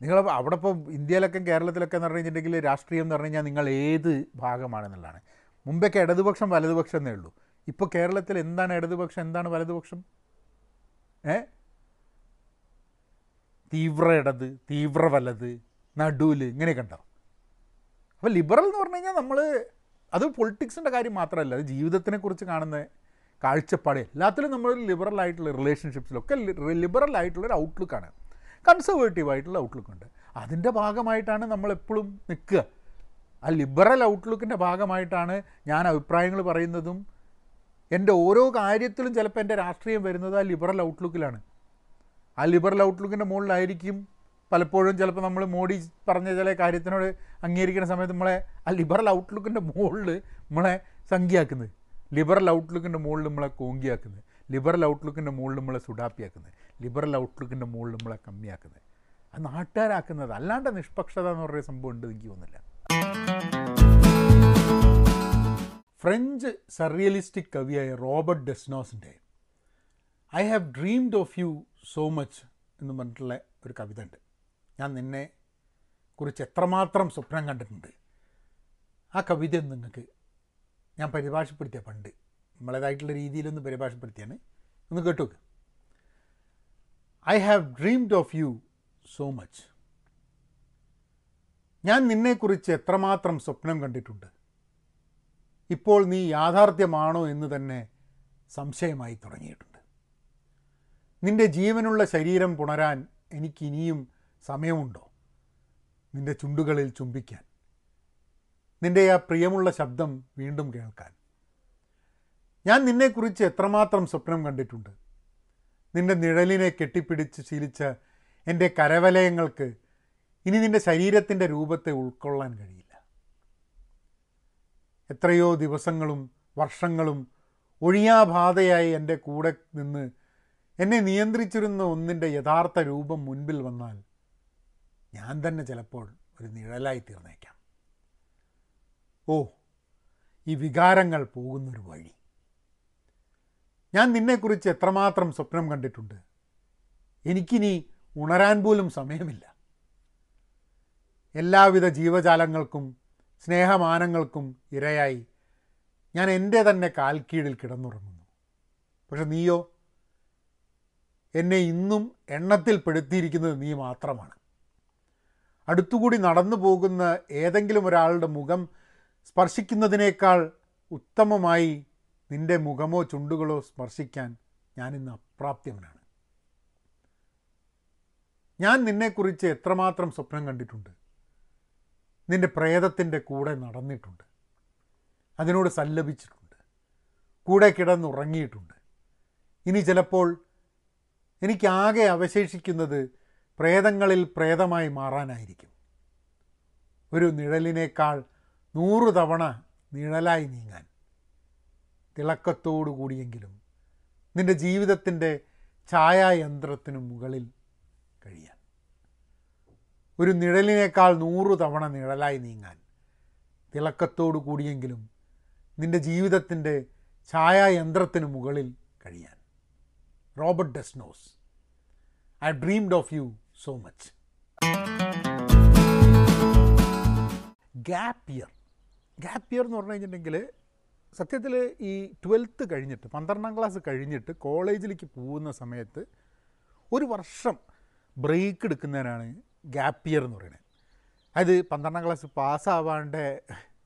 നിങ്ങൾ അവിടെ ഇപ്പോൾ ഇന്ത്യയിലൊക്കെ കേരളത്തിലൊക്കെ എന്ന് പറഞ്ഞു കഴിഞ്ഞിട്ടുണ്ടെങ്കിൽ രാഷ്ട്രീയം എന്ന് പറഞ്ഞു കഴിഞ്ഞാൽ നിങ്ങൾ ഏത് ഭാഗമാണെന്നുള്ളതാണ്. മുമ്പൊക്കെ ഇടതുപക്ഷം വലതുപക്ഷം എന്നേ ഉള്ളൂ. ഇപ്പോൾ കേരളത്തിൽ എന്താണ് ഇടതുപക്ഷം എന്താണ് വലതുപക്ഷം? ഏ? തീവ്ര ഇടത് തീവ്ര വലത് നടുവിൽ ഇങ്ങനെയൊക്കെ ഉണ്ടാവും അപ്പോൾ ലിബറൽ എന്ന് പറഞ്ഞു കഴിഞ്ഞാൽ നമ്മൾ അത് പൊളിറ്റിക്സിന്റെ കാര്യം മാത്രമല്ല അത് ജീവിതത്തിനെക്കുറിച്ച് കാണുന്ന കാഴ്ചപ്പാട്. എല്ലാത്തിലും നമ്മൾ ലിബറൽ ആയിട്ടുള്ള റിലേഷൻഷിപ്സിലൊക്കെ ലിബറൽ ആയിട്ടുള്ള ഒരു ഔട്ട്ലുക്കാണ് കൺസർവേറ്റീവ് ആയിട്ടുള്ള ഔട്ട്ലുക്ക് ഉണ്ട്. അതിന്റെ ഭാഗമായിട്ടാണ് നമ്മളെപ്പോഴും നിൽക്കുക. ആ ലിബറൽ ഔട്ട്ലുക്കിന്റെ ഭാഗമായിട്ടാണ് ഞാൻ അഭിപ്രായങ്ങൾ പറയുന്നതും എന്റെ ഓരോ കാര്യത്തിലും ചിലപ്പോൾ എന്റെ രാഷ്ട്രീയം വരുന്നത് ആ ലിബറൽ ഔട്ട്ലുക്കിലാണ് ആ ലിബറൽ ഔട്ട്ലുക്കിന്റെ മുകളിലായിരിക്കും പലപ്പോഴും ചിലപ്പോൾ നമ്മൾ മോഡി പറഞ്ഞ ചില കാര്യത്തിനോട് അംഗീകരിക്കുന്ന സമയത്ത് നമ്മളെ ആ ലിബറൽ ഔട്ട്ലുക്കിന്റെ മുകളിൽ നമ്മളെ സംഖ്യയാക്കുന്നത്. ലിബറൽ ഔട്ട്ലുക്കിന്റെ മുകളിൽ നമ്മളെ കോങ്കിയാക്കുന്നത്. ലിബറൽ ഔട്ട്ലുക്കിന്റെ മുകളിൽ നമ്മളെ സുഡാപ്പിയാക്കുന്നത്. ലിബറൽ ഔട്ട്ലുക്കിന്റെ മുകളിൽ നമ്മളെ കമ്മിയാക്കുന്നത്. അത് നാട്ടുകാരാക്കുന്നത്. അല്ലാണ്ട് നിഷ്പക്ഷത എന്ന് പറയുന്ന സംഭവം ഉണ്ട് എനിക്ക് തോന്നുന്നില്ല. ഫ്രഞ്ച് സർറിയലിസ്റ്റിക് കവിയായ Robert ഡെസ്നോസിന്റെ I have dreamed of you so much എന്ന് പറഞ്ഞിട്ടുള്ള ഒരു കവിത ഉണ്ട്. ഞാൻ നിന്നെ കുറിച്ച് എത്രമാത്രം സ്വപ്നം കണ്ടിട്ടുണ്ട്. ആ കവിത നിങ്ങൾക്ക് ഞാൻ പരിഭാഷപ്പെടുത്തിയ പണ്ട്. നമ്മളേതായിട്ടുള്ള രീതിയിലൊന്ന് പരിഭാഷപ്പെടുത്തിയാണ്. ഒന്ന് കേട്ടു I have dreamed of you so much ഞാൻ നിന്നെക്കുറിച്ച് എത്രമാത്രം സ്വപ്നം കണ്ടിട്ടുണ്ട്. ഇപ്പോൾ നീ യാഥാർത്ഥ്യമാണോ എന്ന് തന്നെ സംശയമായി തുടങ്ങിയിട്ടുണ്ട്. നിന്റെ ജീവനുള്ള ശരീരം പുണരാൻ എനിക്കിനിയും സമയമുണ്ടോ? നിന്റെ ചുണ്ടുകളിൽ ചുംബിക്കാൻ. നിന്റെ ആ പ്രിയമുള്ള ശബ്ദം വീണ്ടും കേൾക്കാൻ. ഞാൻ നിന്നെക്കുറിച്ച് എത്രമാത്രം സ്വപ്നം കണ്ടിട്ടുണ്ട്. നിന്റെ നിഴലിനെ കെട്ടിപ്പിടിച്ച് ശീലിച്ച എന്റെ കരവലയങ്ങൾക്ക് ഇനി നിന്റെ ശരീരത്തിന്റെ രൂപത്തെ ഉൾക്കൊള്ളാൻ കഴിയില്ല. എത്രയോ ദിവസങ്ങളും വർഷങ്ങളും ഒഴിയാബാധയായി എന്റെ കൂടെ നിന്ന് എന്നെ നിയന്ത്രിച്ചിരുന്ന ഒന്നിന്റെ യഥാർത്ഥ രൂപം മുൻപിൽ വന്നാൽ ഞാൻ തന്നെ ചിലപ്പോൾ ഒരു നിഴലായി തീർന്നേക്കാം. ഓ ഈ വികാരങ്ങൾ പോകുന്നൊരു വഴി. ഞാൻ നിന്നെക്കുറിച്ച് എത്രമാത്രം സ്വപ്നം കണ്ടിട്ടുണ്ട്. എനിക്കിനി ഉണരാൻ പോലും സമയമില്ല. എല്ലാവിധ ജീവജാലങ്ങൾക്കും സ്നേഹമാനങ്ങൾക്കും ഇരയായി ഞാൻ എന്റെ തന്നെ കാൽക്കീഴിൽ കിടന്നുറങ്ങുന്നു. പക്ഷെ നീയോ എന്നെ ഇന്നും എണ്ണത്തിൽ പെടുത്തിയിരിക്കുന്നത് നീ മാത്രമാണ്. അടുത്തുകൂടി നടന്നു പോകുന്ന ഏതെങ്കിലും ഒരാളുടെ മുഖം സ്പർശിക്കുന്നതിനേക്കാൾ ഉത്തമമായി നിന്റെ മുഖമോ ചുണ്ടുകളോ സ്പർശിക്കാൻ ഞാനിന്ന് അപ്രാപ്യവനാണ്. ഞാൻ നിന്നെക്കുറിച്ച് എത്രമാത്രം സ്വപ്നം കണ്ടിട്ടുണ്ട്. നിന്റെ പ്രേതത്തിന്റെ കൂടെ നടന്നിട്ടുണ്ട്. അതിനോട് സല്ലപിച്ചിട്ടുണ്ട്. കൂടെ കിടന്നുറങ്ങിയിട്ടുണ്ട്. ഇനി ചിലപ്പോൾ എനിക്കാകെ അവശേഷിക്കുന്നത് പ്രേതങ്ങളിൽ പ്രേതമായി മാറാനായിരിക്കും. ഒരു നിഴലിനേക്കാൾ നൂറു തവണ നിഴലായി നീങ്ങാൻ. തിളക്കത്തോടു കൂടിയെങ്കിലും നിന്റെ ജീവിതത്തിന്റെ ഛായായന്ത്രത്തിനു മുകളിൽ കഴിയാൻ. ഒരു നിഴലിനേക്കാൾ നൂറു തവണ നിഴലായി നീങ്ങാൻ തിളക്കത്തോടു കൂടിയെങ്കിലും നിന്റെ ജീവിതത്തിന്റെ ഛായായന്ത്രത്തിനു മുകളിൽ കഴിയാൻ. Robert Desnos I dreamed of you so much. Gap year എന്ന് പറഞ്ഞു കഴിഞ്ഞിട്ടുണ്ടെങ്കിൽ സത്യത്തിൽ ഈ ട്വൽത്ത് കഴിഞ്ഞിട്ട് പന്ത്രണ്ടാം ക്ലാസ് കഴിഞ്ഞിട്ട് കോളേജിലേക്ക് പോകുന്ന സമയത്ത് ഒരു വർഷം ബ്രേക്ക് എടുക്കുന്നതിനാണ് ഗ്യാപ്പ് ഇയർ എന്ന് പറയുന്നത്. അതായത് പന്ത്രണ്ടാം ക്ലാസ് പാസ്സാവാണ്ട്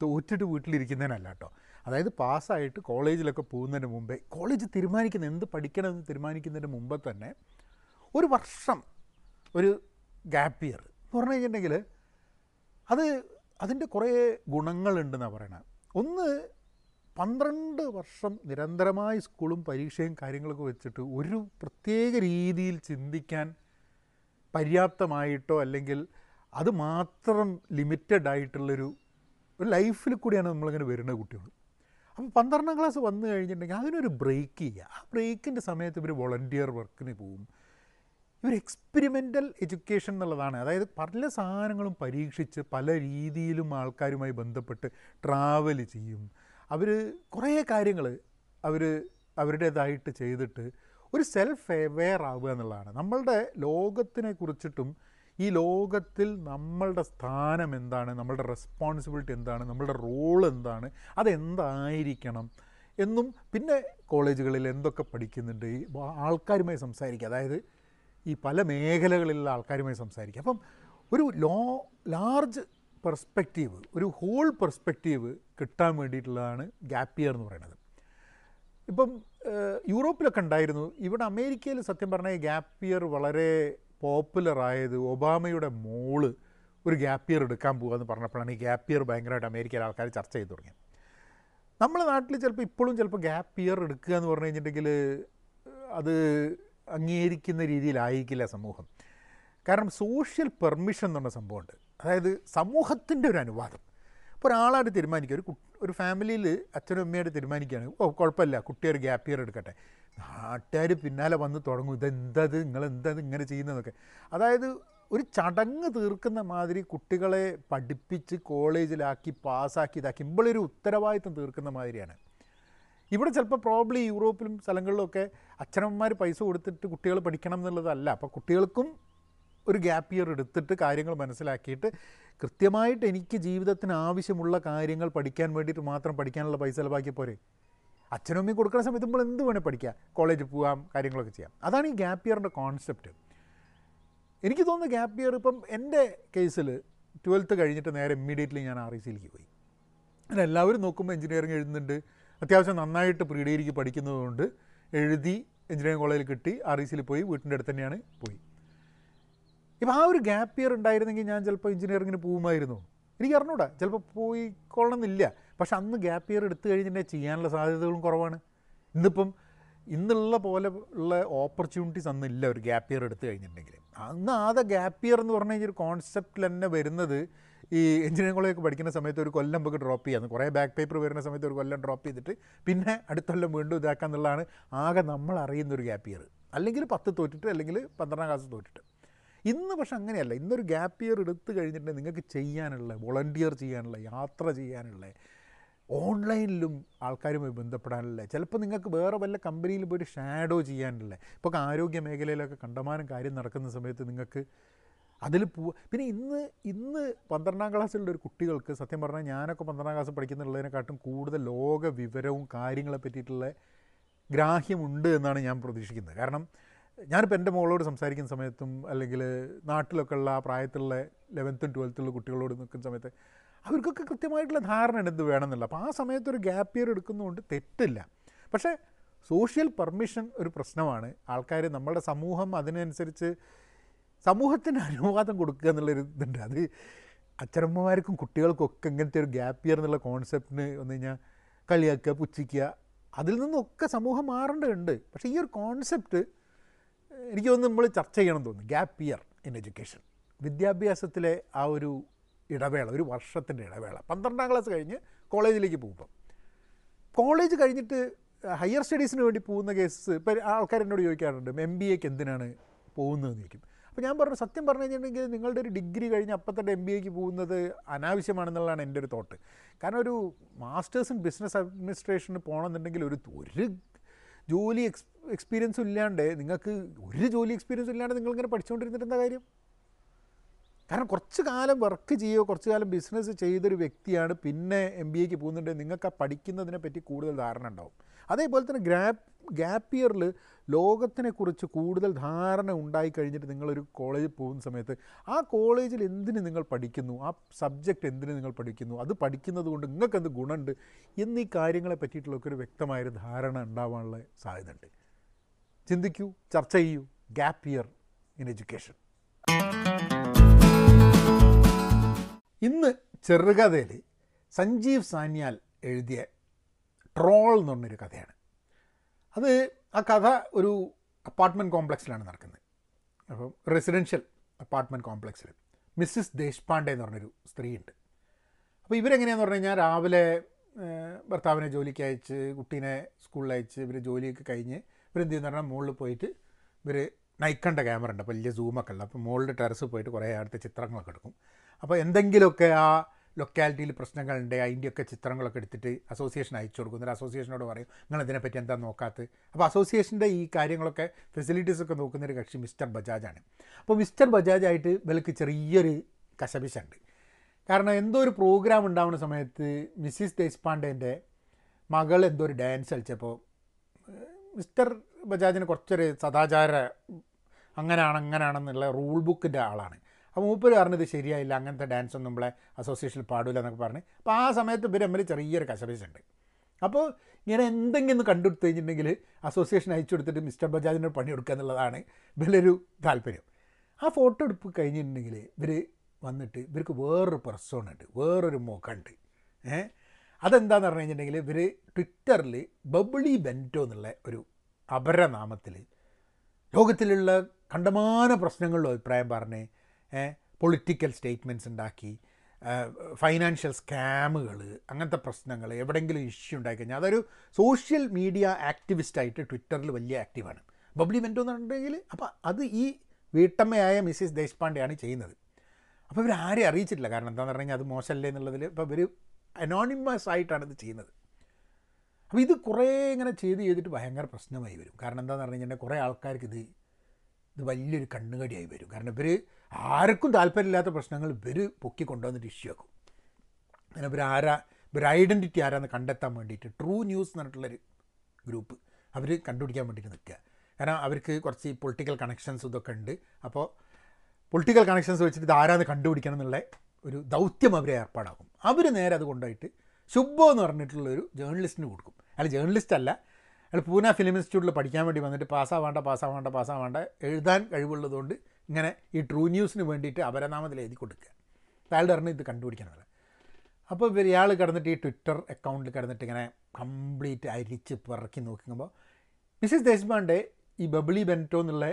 തോറ്റിട്ട് വീട്ടിലിരിക്കുന്നതിനല്ല കേട്ടോ. അതായത് പാസ്സായിട്ട് കോളേജിലൊക്കെ പോകുന്നതിന് മുമ്പേ കോളേജ് തീരുമാനിക്കുന്ന എന്ത് പഠിക്കണമെന്ന് തീരുമാനിക്കുന്നതിന് മുമ്പേ തന്നെ ഒരു വർഷം ഒരു ഗ്യാപ്പ് ഇയർ എന്ന് പറഞ്ഞു കഴിഞ്ഞിട്ടുണ്ടെങ്കിൽ അത് അതിന്റെ കുറേ ഗുണങ്ങളുണ്ടെന്നാണ് പറയണത് ഒന്ന് പന്ത്രണ്ട് വർഷം നിരന്തരമായി സ്കൂളും പരീക്ഷയും കാര്യങ്ങളൊക്കെ വെച്ചിട്ട് ഒരു പ്രത്യേക രീതിയിൽ ചിന്തിക്കാൻ പര്യാപ്തമായിട്ടോ അല്ലെങ്കിൽ അത് മാത്രം ലിമിറ്റഡ് ആയിട്ടുള്ളൊരു ഒരു ലൈഫിൽ കൂടിയാണ് നമ്മളിങ്ങനെ വരുന്ന കുട്ടികൾ. അപ്പോൾ പന്ത്രണ്ടാം ക്ലാസ് വന്നു കഴിഞ്ഞിട്ടുണ്ടെങ്കിൽ അതിനൊരു ബ്രേക്ക് ചെയ്യുക ആ ബ്രേക്കിന്റെ സമയത്ത് ഇവർ വോളണ്ടിയർ വർക്കിന് പോവും. ഇവർ എക്സ്പെരിമെന്റൽ എഡ്യൂക്കേഷൻ എന്നുള്ളതാണ്. അതായത് പല സാധനങ്ങളും പരീക്ഷിച്ച് പല രീതിയിലും ആൾക്കാരുമായി ബന്ധപ്പെട്ട് ട്രാവൽ ചെയ്യും. അവർ കുറേ കാര്യങ്ങൾ അവർ അവരുടേതായിട്ട് ചെയ്തിട്ട് ഒരു സെൽഫ് അവെയർ ആവുക എന്നുള്ളതാണ്. നമ്മളുടെ ലോകത്തിനെ കുറിച്ചിട്ടും ഈ ലോകത്തിൽ നമ്മളുടെ സ്ഥാനം എന്താണ് നമ്മളുടെ റെസ്പോൺസിബിലിറ്റി എന്താണ് നമ്മളുടെ റോൾ എന്താണ് അതെന്തായിരിക്കണം എന്നും പിന്നെ കോളേജുകളിൽ എന്തൊക്കെ പഠിക്കുന്നുണ്ട് ഈ ആൾക്കാരുമായി സംസാരിക്കുക. അതായത് ഈ പല മേഖലകളിലുള്ള ആൾക്കാരുമായി സംസാരിക്കുക. അപ്പം ഒരു ലോ ലാർജ് പെർസ്പെക്റ്റീവ് ഒരു ഹോൾ പെർസ്പെക്റ്റീവ് കിട്ടാൻ വേണ്ടിയിട്ടുള്ളതാണ് ഗ്യാപ്പ് ഇയർ എന്ന് പറയുന്നത്. ഇപ്പം യൂറോപ്പിലൊക്കെ ഉണ്ടായിരുന്നു. ഇവിടെ അമേരിക്കയിൽ സത്യം പറഞ്ഞാൽ ഗ്യാപ്പ് ഇയർ വളരെ പോപ്പുലറായത് ഒബാമയുടെ മോൾ ഒരു ഗ്യാപ്പ് ഇയർ എടുക്കാൻ പോകുക പറഞ്ഞപ്പോഴാണ് ഈ ഗ്യാപ്പ് ഇയർ ഭയങ്കരമായിട്ട് അമേരിക്കയിലെ ആൾക്കാർ ചർച്ച ചെയ്തു തുടങ്ങിയത്. നമ്മളെ നാട്ടിൽ ചിലപ്പോൾ ഇപ്പോഴും ചിലപ്പോൾ ഗ്യാപ്പ് ഇയർ എടുക്കുക എന്ന് പറഞ്ഞു കഴിഞ്ഞിട്ടുണ്ടെങ്കിൽ അത് അംഗീകരിക്കുന്ന രീതിയിലായിരിക്കില്ല സമൂഹം. കാരണം സോഷ്യൽ പെർമിഷൻ എന്നുള്ള സംഭവമുണ്ട്. അതായത് സമൂഹത്തിന്റെ ഒരു അനുവാദം. ഇപ്പോൾ ഒരാളായിട്ട് തീരുമാനിക്കുക ഒരു ഒരു ഫാമിലിയിൽ അച്ഛനും അമ്മയായിട്ട് തീരുമാനിക്കുകയാണ് ഓ കുഴപ്പമില്ല കുട്ടിയൊരു ഗ്യാപ്പ് ഇയർ എടുക്കട്ടെ. നാട്ടുകാർ പിന്നാലെ വന്ന് തുടങ്ങും ഇതെന്തത് നിങ്ങളെന്തത് ഇങ്ങനെ ചെയ്യുന്നതൊക്കെ. അതായത് ഒരു ചടങ്ങ് തീർക്കുന്ന മാതിരി കുട്ടികളെ പഠിപ്പിച്ച് കോളേജിലാക്കി പാസ്സാക്കി ഇതാക്കി ഇമ്പളൊരു ഉത്തരവാദിത്തം തീർക്കുന്ന മാതിരിയാണ്. ഇവിടെ ചിലപ്പോൾ പ്രോബ്ലി യൂറോപ്പിലും സ്ഥലങ്ങളിലും ഒക്കെ അച്ഛനമ്മമാർ പൈസ കൊടുത്തിട്ട് കുട്ടികൾ പഠിക്കണം എന്നുള്ളതല്ല. അപ്പോൾ കുട്ടികൾക്കും ഒരു ഗ്യാപ്പ് ഇയർ എടുത്തിട്ട് കാര്യങ്ങൾ മനസ്സിലാക്കിയിട്ട് കൃത്യമായിട്ട് എനിക്ക് ജീവിതത്തിന് ആവശ്യമുള്ള കാര്യങ്ങൾ പഠിക്കാൻ വേണ്ടിയിട്ട് മാത്രം പഠിക്കാനുള്ള പൈസ ചിലവാക്കിയ പോരെ. അച്ഛനും അമ്മയും കൊടുക്കുന്ന സമയത്ത് നമ്മൾ എന്ത് വേണേൽ പഠിക്കാം. കോളേജിൽ പോകാം കാര്യങ്ങളൊക്കെ ചെയ്യാം. അതാണ് ഈ ഗ്യാപ്പ് ഇയറിന്റെ കോൺസെപ്റ്റ് എനിക്ക് തോന്നുന്നു ഗ്യാപ്പ് ഇയർ ഇപ്പം എന്റെ കേസിൽ ട്വൽത്ത് കഴിഞ്ഞിട്ട് നേരെ ഇമ്മീഡിയറ്റ്ലി ഞാൻ ആർ ഐ സിയിലേക്ക് പോയി. എല്ലാവരും നോക്കുമ്പോൾ എഞ്ചിനീയറിംഗ് എഴുതുന്നുണ്ട്. അത്യാവശ്യം നന്നായിട്ട് പ്രീ ഡിഗ്രിക്ക് പഠിക്കുന്നതുകൊണ്ട് എഴുതി എഞ്ചിനീയറിംഗ് കോളേജിൽ കിട്ടി ആർ ഐ സിയിൽ പോയി വീട്ടിന്റെ അടുത്ത് തന്നെയാണ് പോയി. ഇപ്പം ആ ഒരു ഗ്യാപ്പ് ഇയർ ഉണ്ടായിരുന്നെങ്കിൽ ഞാൻ ചിലപ്പോൾ എഞ്ചിനീയറിങ്ങിന് പോകുമായിരുന്നു. എനിക്ക് അറിഞ്ഞൂടാ. ചിലപ്പോൾ പോയി എന്നില്ല പക്ഷെ അന്ന് ഗ്യാപ്പ് ഇയർ എടുത്തു കഴിഞ്ഞിട്ടുണ്ടെങ്കിൽ ചെയ്യാനുള്ള സാധ്യതകളും കുറവാണ്. ഇന്നിപ്പം ഇന്നുള്ള പോലെ ഉള്ള ഓപ്പർച്യൂണിറ്റീസ് അന്നില്ല ഒരു ഗ്യാപ്പ് ഇയർ എടുത്തു കഴിഞ്ഞിട്ടുണ്ടെങ്കിൽ. അന്ന് ആദ്യ ഗ്യാപ്പ് ഇയർ എന്ന് പറഞ്ഞു കഴിഞ്ഞാൽ ഒരു കോൺസെപ്റ്റിൽ തന്നെ വരുന്നത് ഈ എഞ്ചിനീയറിംഗ് കോളേജ് പഠിക്കുന്ന സമയത്ത് ഒരു കൊല്ലം നമുക്ക് ഡ്രോപ്പ് ചെയ്യാന്ന് കുറേ ബാക്ക് പേപ്പർ വരുന്ന സമയത്ത് ഒരു കൊല്ലം ഡ്രോപ്പ് ചെയ്തിട്ട് പിന്നെ അടുത്ത കൊല്ലം വീണ്ടും ഇതാക്കുക എന്നുള്ളതാണ് ആകെ നമ്മൾ അറിയുന്ന ഒരു ഗ്യാപ്പ് ഇയർ അല്ലെങ്കിൽ പത്ത് തോറ്റിട്ട് അല്ലെങ്കിൽ പന്ത്രണ്ടാം ക്ലാസ് തോറ്റിട്ട്. ഇന്ന് പക്ഷെ അങ്ങനെയല്ല. ഇന്നൊരു ഗ്യാപ്പ് ഇയർ എടുത്തു കഴിഞ്ഞിട്ടുണ്ടെങ്കിൽ നിങ്ങൾക്ക് ചെയ്യാനുള്ള വോളണ്ടിയർ ചെയ്യാനുള്ള യാത്ര ചെയ്യാനുള്ള ഓൺലൈനിലും ആൾക്കാരുമായി ബന്ധപ്പെടാനുള്ള ചിലപ്പോൾ നിങ്ങൾക്ക് വേറെ വല്ല കമ്പനിയിൽ പോയിട്ട് ഷാഡോ ചെയ്യാനുള്ള ഇപ്പോൾ ആരോഗ്യ മേഖലയിലൊക്കെ കണ്ടമാനം കാര്യം നടക്കുന്ന സമയത്ത് നിങ്ങൾക്ക് അതിൽ പോ പിന്നെ ഇന്ന് ഇന്ന് പന്ത്രണ്ടാം ക്ലാസ്സിലുള്ള ഒരു കുട്ടികൾക്ക് സത്യം പറഞ്ഞാൽ ഞാനൊക്കെ പന്ത്രണ്ടാം ക്ലാസ് പഠിക്കുന്നുള്ളതിനെക്കാട്ടും കൂടുതൽ ലോക വിവരവും കാര്യങ്ങളെ പറ്റിയിട്ടുള്ള ഗ്രാഹ്യമുണ്ട് എന്നാണ് ഞാൻ പ്രതീക്ഷിക്കുന്നത്. കാരണം ഞാനിപ്പോൾ എന്റെ മോളോട് സംസാരിക്കുന്ന സമയത്തും അല്ലെങ്കിൽ നാട്ടിലൊക്കെ ഉള്ള ആ പ്രായത്തിലുള്ള ലെവൻത്തും ട്വൽത്തുള്ള കുട്ടികളോട് നിൽക്കുന്ന സമയത്ത് അവർക്കൊക്കെ കൃത്യമായിട്ടുള്ള ധാരണ എന്ത് വേണമെന്നില്ല അപ്പോൾ ആ സമയത്ത് ഒരു ഗ്യാപ്പ് ഇയർ എടുക്കുന്നതുകൊണ്ട് തെറ്റില്ല. പക്ഷേ സോഷ്യൽ പെർമിഷൻ ഒരു പ്രശ്നമാണ്. ആൾക്കാർ നമ്മുടെ സമൂഹം അതിനനുസരിച്ച് സമൂഹത്തിന് അനുവാദം കൊടുക്കുക എന്നുള്ളൊരു ഇതുണ്ട്. അത് അച്ഛനമ്മമാർക്കും കുട്ടികൾക്കൊക്കെ ഇങ്ങനത്തെ ഒരു ഗ്യാപ്പ് ഇയർ എന്നുള്ള കോൺസെപ്റ്റിന് വന്നു കഴിഞ്ഞാൽ കളിയാക്കുക പുച്ഛിക്കുക അതിൽ നിന്നൊക്കെ സമൂഹം മാറേണ്ടതുണ്ട്. പക്ഷേ ഈ ഒരു കോൺസെപ്റ്റ് എനിക്ക് തോന്നുന്നു നമ്മൾ ചർച്ച ചെയ്യണം തോന്നുന്നു. ഗ്യാപ്പ് ഇയർ ഇൻ എഡ്യൂക്കേഷൻ വിദ്യാഭ്യാസത്തിലെ ആ ഒരു ഇടവേള ഒരു വർഷത്തിന്റെ ഇടവേള. പന്ത്രണ്ടാം ക്ലാസ് കഴിഞ്ഞ് കോളേജിലേക്ക് പോകുമ്പം. കോളേജ് കഴിഞ്ഞിട്ട് ഹയർ സ്റ്റഡീസിന് വേണ്ടി പോകുന്ന കേസ് ഇപ്പം ആൾക്കാർ എന്നോട് ചോദിക്കാറുണ്ട് എം ബി എക്ക് എന്തിനാണ് പോകുന്നതെന്ന് ചോദിക്കും. അപ്പോൾ ഞാൻ പറഞ്ഞു സത്യം പറഞ്ഞു കഴിഞ്ഞിട്ടുണ്ടെങ്കിൽ നിങ്ങളുടെ ഒരു ഡിഗ്രി കഴിഞ്ഞ് അപ്പം തന്നെ എം ബി എക്ക് പോകുന്നത് അനാവശ്യമാണെന്നുള്ളതാണ് എന്റെ ഒരു തോട്ട് കാരണം ഒരു മാസ്റ്റേഴ്സ് ഇൻ ബിസിനസ് അഡ്മിനിസ്ട്രേഷന് പോകണമെന്നുണ്ടെങ്കിൽ ഒരു ഒരു ജോലി എക്സ് എക്സ്പീരിയൻസും ഇല്ലാണ്ട് നിങ്ങൾക്ക് ഒരു ജോലി എക്സ്പീരിയൻസും ഇല്ലാണ്ട് നിങ്ങളിങ്ങനെ പഠിച്ചുകൊണ്ടിരുന്നിട്ട് എന്താ കാര്യം? കാരണം കുറച്ച് കാലം വർക്ക് ചെയ്യുക കുറച്ച് കാലം ബിസിനസ് ചെയ്തൊരു വ്യക്തിയാണ് പിന്നെ എം ബി എക്ക് പോകുന്നുണ്ട്. നിങ്ങൾക്ക് ആ പഠിക്കുന്നതിനെ പറ്റി കൂടുതൽ ധാരണ ഉണ്ടാവും. അതേപോലെ തന്നെ ഗ്രാപ്പ് ഗ്യാപ്പ് ഇയറിൽ ലോകത്തിനെക്കുറിച്ച് കൂടുതൽ ധാരണ ഉണ്ടായി കഴിഞ്ഞിട്ട് നിങ്ങളൊരു കോളേജിൽ പോകുന്ന സമയത്ത് ആ കോളേജിൽ എന്തിന് നിങ്ങൾ പഠിക്കുന്നു? ആ സബ്ജക്റ്റ് എന്തിന് നിങ്ങൾ പഠിക്കുന്നു? അത് പഠിക്കുന്നത് കൊണ്ട് നിങ്ങൾക്ക് എന്ത് ഗുണമുണ്ട്? എന്നീ കാര്യങ്ങളെ പറ്റിയിട്ടുള്ളൊക്കെ ഒരു വ്യക്തമായൊരു ധാരണ ഉണ്ടാവാനുള്ള സാധ്യതയുണ്ട്. ചിന്തിക്കൂ ചർച്ച ചെയ്യൂ. ഗ്യാപ് ഇയർ ഇൻ എഡ്യൂക്കേഷൻ ഇന്ന് ചെറുകഥയിൽ സഞ്ജീവ് സാന്യാൽ എഴുതിയ ട്രോൾ എന്ന് പറഞ്ഞൊരു കഥയാണ്. അത് ആ കഥ ഒരു അപ്പാർട്ട്മെന്റ് കോംപ്ലക്സിലാണ് നടക്കുന്നത്. അപ്പം റെസിഡൻഷ്യൽ അപ്പാർട്ട്മെന്റ് കോംപ്ലക്സിൽ മിസ്സിസ് ദേശ്പാണ്ഡെ എന്ന് പറഞ്ഞൊരു സ്ത്രീയുണ്ട്. അപ്പോൾ ഇവരെങ്ങനെയാണെന്ന് പറഞ്ഞു കഴിഞ്ഞാൽ രാവിലെ ഭർത്താവിനെ ജോലിക്ക് അയച്ച് കുട്ടീനെ സ്കൂളിൽ അയച്ച് ഇവർ ജോലിയൊക്കെ കഴിഞ്ഞ് ഇവരെന്ത് ചെയ്യുന്ന പറഞ്ഞാൽ മുകളിൽ പോയിട്ട് ഇവർ നൈക്കണ്ട ക്യാമറ ഉണ്ട്. വലിയ സൂമൊക്കെ ഉള്ള. അപ്പോൾ മുകളിൽ ടെറസ് പോയിട്ട് കുറേ അടുത്ത ചിത്രങ്ങളൊക്കെ എടുക്കും. അപ്പോൾ എന്തെങ്കിലുമൊക്കെ ആ ലൊക്കാലിറ്റിയിൽ പ്രശ്നങ്ങളുണ്ട് അതിന്റെയൊക്കെ ചിത്രങ്ങളൊക്കെ എടുത്തിട്ട് അസോസിയേഷൻ അയച്ചു കൊടുക്കും. എന്നിട്ട് അസോസിയേഷനോട് പറയും നിങ്ങൾ ഇതിനെപ്പറ്റി എന്താ നോക്കാത്തത് അപ്പോൾ അസോസിയേഷന്റെ ഈ കാര്യങ്ങളൊക്കെ ഫെസിലിറ്റീസൊക്കെ നോക്കുന്ന ഒരു കക്ഷി മിസ്റ്റർ ബജാജാണ് അപ്പോൾ മിസ്റ്റർ ബജാജായിട്ട് ഇവർക്ക് ചെറിയൊരു കശപിശുണ്ട് കാരണം എന്തോ ഒരു പ്രോഗ്രാം ഉണ്ടാവുന്ന സമയത്ത് മിസ്സിസ് ദേശ്പാണ്ഡേന്റെ മകൾ എന്തോ ഒരു ഡാൻസ് കളിച്ചപ്പോൾ മിസ്റ്റർ ബജാജിന് കുറച്ചൊരു സദാചാര അങ്ങനെയാണ് അങ്ങനെയാണെന്നുള്ള റൂൾ ബുക്കിന്റെ ആളാണ്. അപ്പോൾ മൂപ്പര് പറഞ്ഞത് ശരിയായില്ല അങ്ങനത്തെ ഡാൻസ് ഒന്നും നമ്മളെ അസോസിയേഷനിൽ പാടില്ല എന്നൊക്കെ പറഞ്ഞ്. അപ്പോൾ ആ സമയത്ത് ഇവർ തമ്മിൽ ചെറിയൊരു കശപിശുണ്ട്. അപ്പോൾ ഇങ്ങനെ എന്തെങ്കിലും കണ്ടെടുത്ത് കഴിഞ്ഞിട്ടുണ്ടെങ്കിൽ അസോസിയേഷൻ അയച്ചു കൊടുത്തിട്ട് മിസ്റ്റർ ബജാജിന് പണി കൊടുക്കുക എന്നുള്ളതാണ് ഇവരൊരു താല്പര്യം. ആ ഫോട്ടോ എടുപ്പ് കഴിഞ്ഞിട്ടുണ്ടെങ്കിൽ ഇവർ വന്നിട്ട് ഇവർക്ക് വേറൊരു പെർസോൺ ഉണ്ട് വേറൊരു മുഖമുണ്ട് ഏ അതെന്താന്ന് പറഞ്ഞു കഴിഞ്ഞിട്ടുണ്ടെങ്കിൽ ഇവർ ട്വിറ്ററിൽ ബബിളി ബെന്റോ എന്നുള്ള ഒരു അപരനാമത്തിൽ ലോകത്തിലുള്ള കണ്ടമാന പ്രശ്നങ്ങളിലും അഭിപ്രായം പറഞ്ഞ് പൊളിറ്റിക്കൽ സ്റ്റേറ്റ്മെന്റ്സ് ഉണ്ടാക്കി ഫൈനാൻഷ്യൽ സ്കാമുകൾ അങ്ങനത്തെ പ്രശ്നങ്ങൾ എവിടെയെങ്കിലും ഇഷ്യൂ ഉണ്ടായി കഴിഞ്ഞാൽ അതൊരു സോഷ്യൽ മീഡിയ ആക്ടിവിസ്റ്റായിട്ട് ട്വിറ്ററിൽ വലിയ ആക്റ്റീവാണ്. ബബ്ലി എന്ന് എന്നുണ്ടെങ്കിൽ അപ്പോൾ അത് ഈ വീട്ടമ്മയായ മിസ്സിസ് ദേശ്പാണ്ഡെയാണ് ചെയ്യുന്നത്. അപ്പോൾ ഇവർ ആരെയും അറിയിച്ചിട്ടില്ല. കാരണം എന്താണെന്ന് പറഞ്ഞു കഴിഞ്ഞാൽ അത് മോശമല്ലേ എന്നുള്ളതിൽ ഇപ്പോൾ ഇവർ അനോണിമസ് ആയിട്ടാണ് ഇത് ചെയ്യുന്നത്. അപ്പോൾ ഇത് കുറേ ഇങ്ങനെ ചെയ്ത് ചെയ്തിട്ട് ഭയങ്കര പ്രശ്നമായി വരും. കാരണം എന്താണെന്ന് പറഞ്ഞു കഴിഞ്ഞാൽ കുറേ ആൾക്കാർക്ക് ഇത് ഇത് വലിയൊരു കണ്ണുകടിയായി വരും. കാരണം ഇവർ ആർക്കും താല്പര്യമില്ലാത്ത പ്രശ്നങ്ങൾ ഇവർ പൊക്കി കൊണ്ടുവന്നിട്ട് ഇഷ്യൂ ആക്കും. അങ്ങനെ ഇവർ ആരാ ഇവർ ഐഡന്റിറ്റി ആരാന്ന് കണ്ടെത്താൻ വേണ്ടിയിട്ട് ട്രൂ ന്യൂസ് എന്ന് പറഞ്ഞിട്ടുള്ളൊരു ഗ്രൂപ്പ് അവർ കണ്ടുപിടിക്കാൻ വേണ്ടിയിട്ട് നിൽക്കുക. കാരണം അവർക്ക് കുറച്ച് പൊളിറ്റിക്കൽ കണക്ഷൻസ് ഇതൊക്കെ ഉണ്ട്. അപ്പോൾ പൊളിറ്റിക്കൽ കണക്ഷൻസ് വെച്ചിട്ട് ഇത് ആരാന്ന് കണ്ടുപിടിക്കണം എന്നുള്ള ഒരു ദൗത്യം അവരെ ഏർപ്പാടാക്കും. അവർ നേരെ അത് കൊണ്ടുപോയിട്ട് ശുഭോ എന്ന് പറഞ്ഞിട്ടുള്ളൊരു ജേർണലിസ്റ്റിന് കൊടുക്കും. അല്ല ജേർണലിസ്റ്റ് അല്ല അയാൾ പൂന ഫിലിം ഇൻസ്റ്റിറ്റ്യൂട്ടിൽ പഠിക്കാൻ വേണ്ടി വന്നിട്ട് പാസ്സാവേണ്ട പാസ്സാവേണ്ട പാസ്സാവേണ്ട എഴുതാൻ കഴിവുള്ളതുകൊണ്ട് ഇങ്ങനെ ഈ ട്രൂ ന്യൂസിന് വേണ്ടിയിട്ട് അപരനാമത്തിൽ എഴുതി കൊടുക്കുക. അയാളുടെ പറഞ്ഞ് ഇത് കണ്ടുപിടിക്കണമല്ല അപ്പോൾ ഇയാൾ കിടന്നിട്ട് ഈ ട്വിറ്റർ അക്കൗണ്ടിൽ കിടന്നിട്ട് ഇങ്ങനെ കംപ്ലീറ്റ് അരിച്ച് പിറക്കി നോക്കുമ്പോൾ മിസ്സിസ് ദേശ്പാണ്ഡെ ഈ ബബിളി ബെന്റോ എന്നുള്ള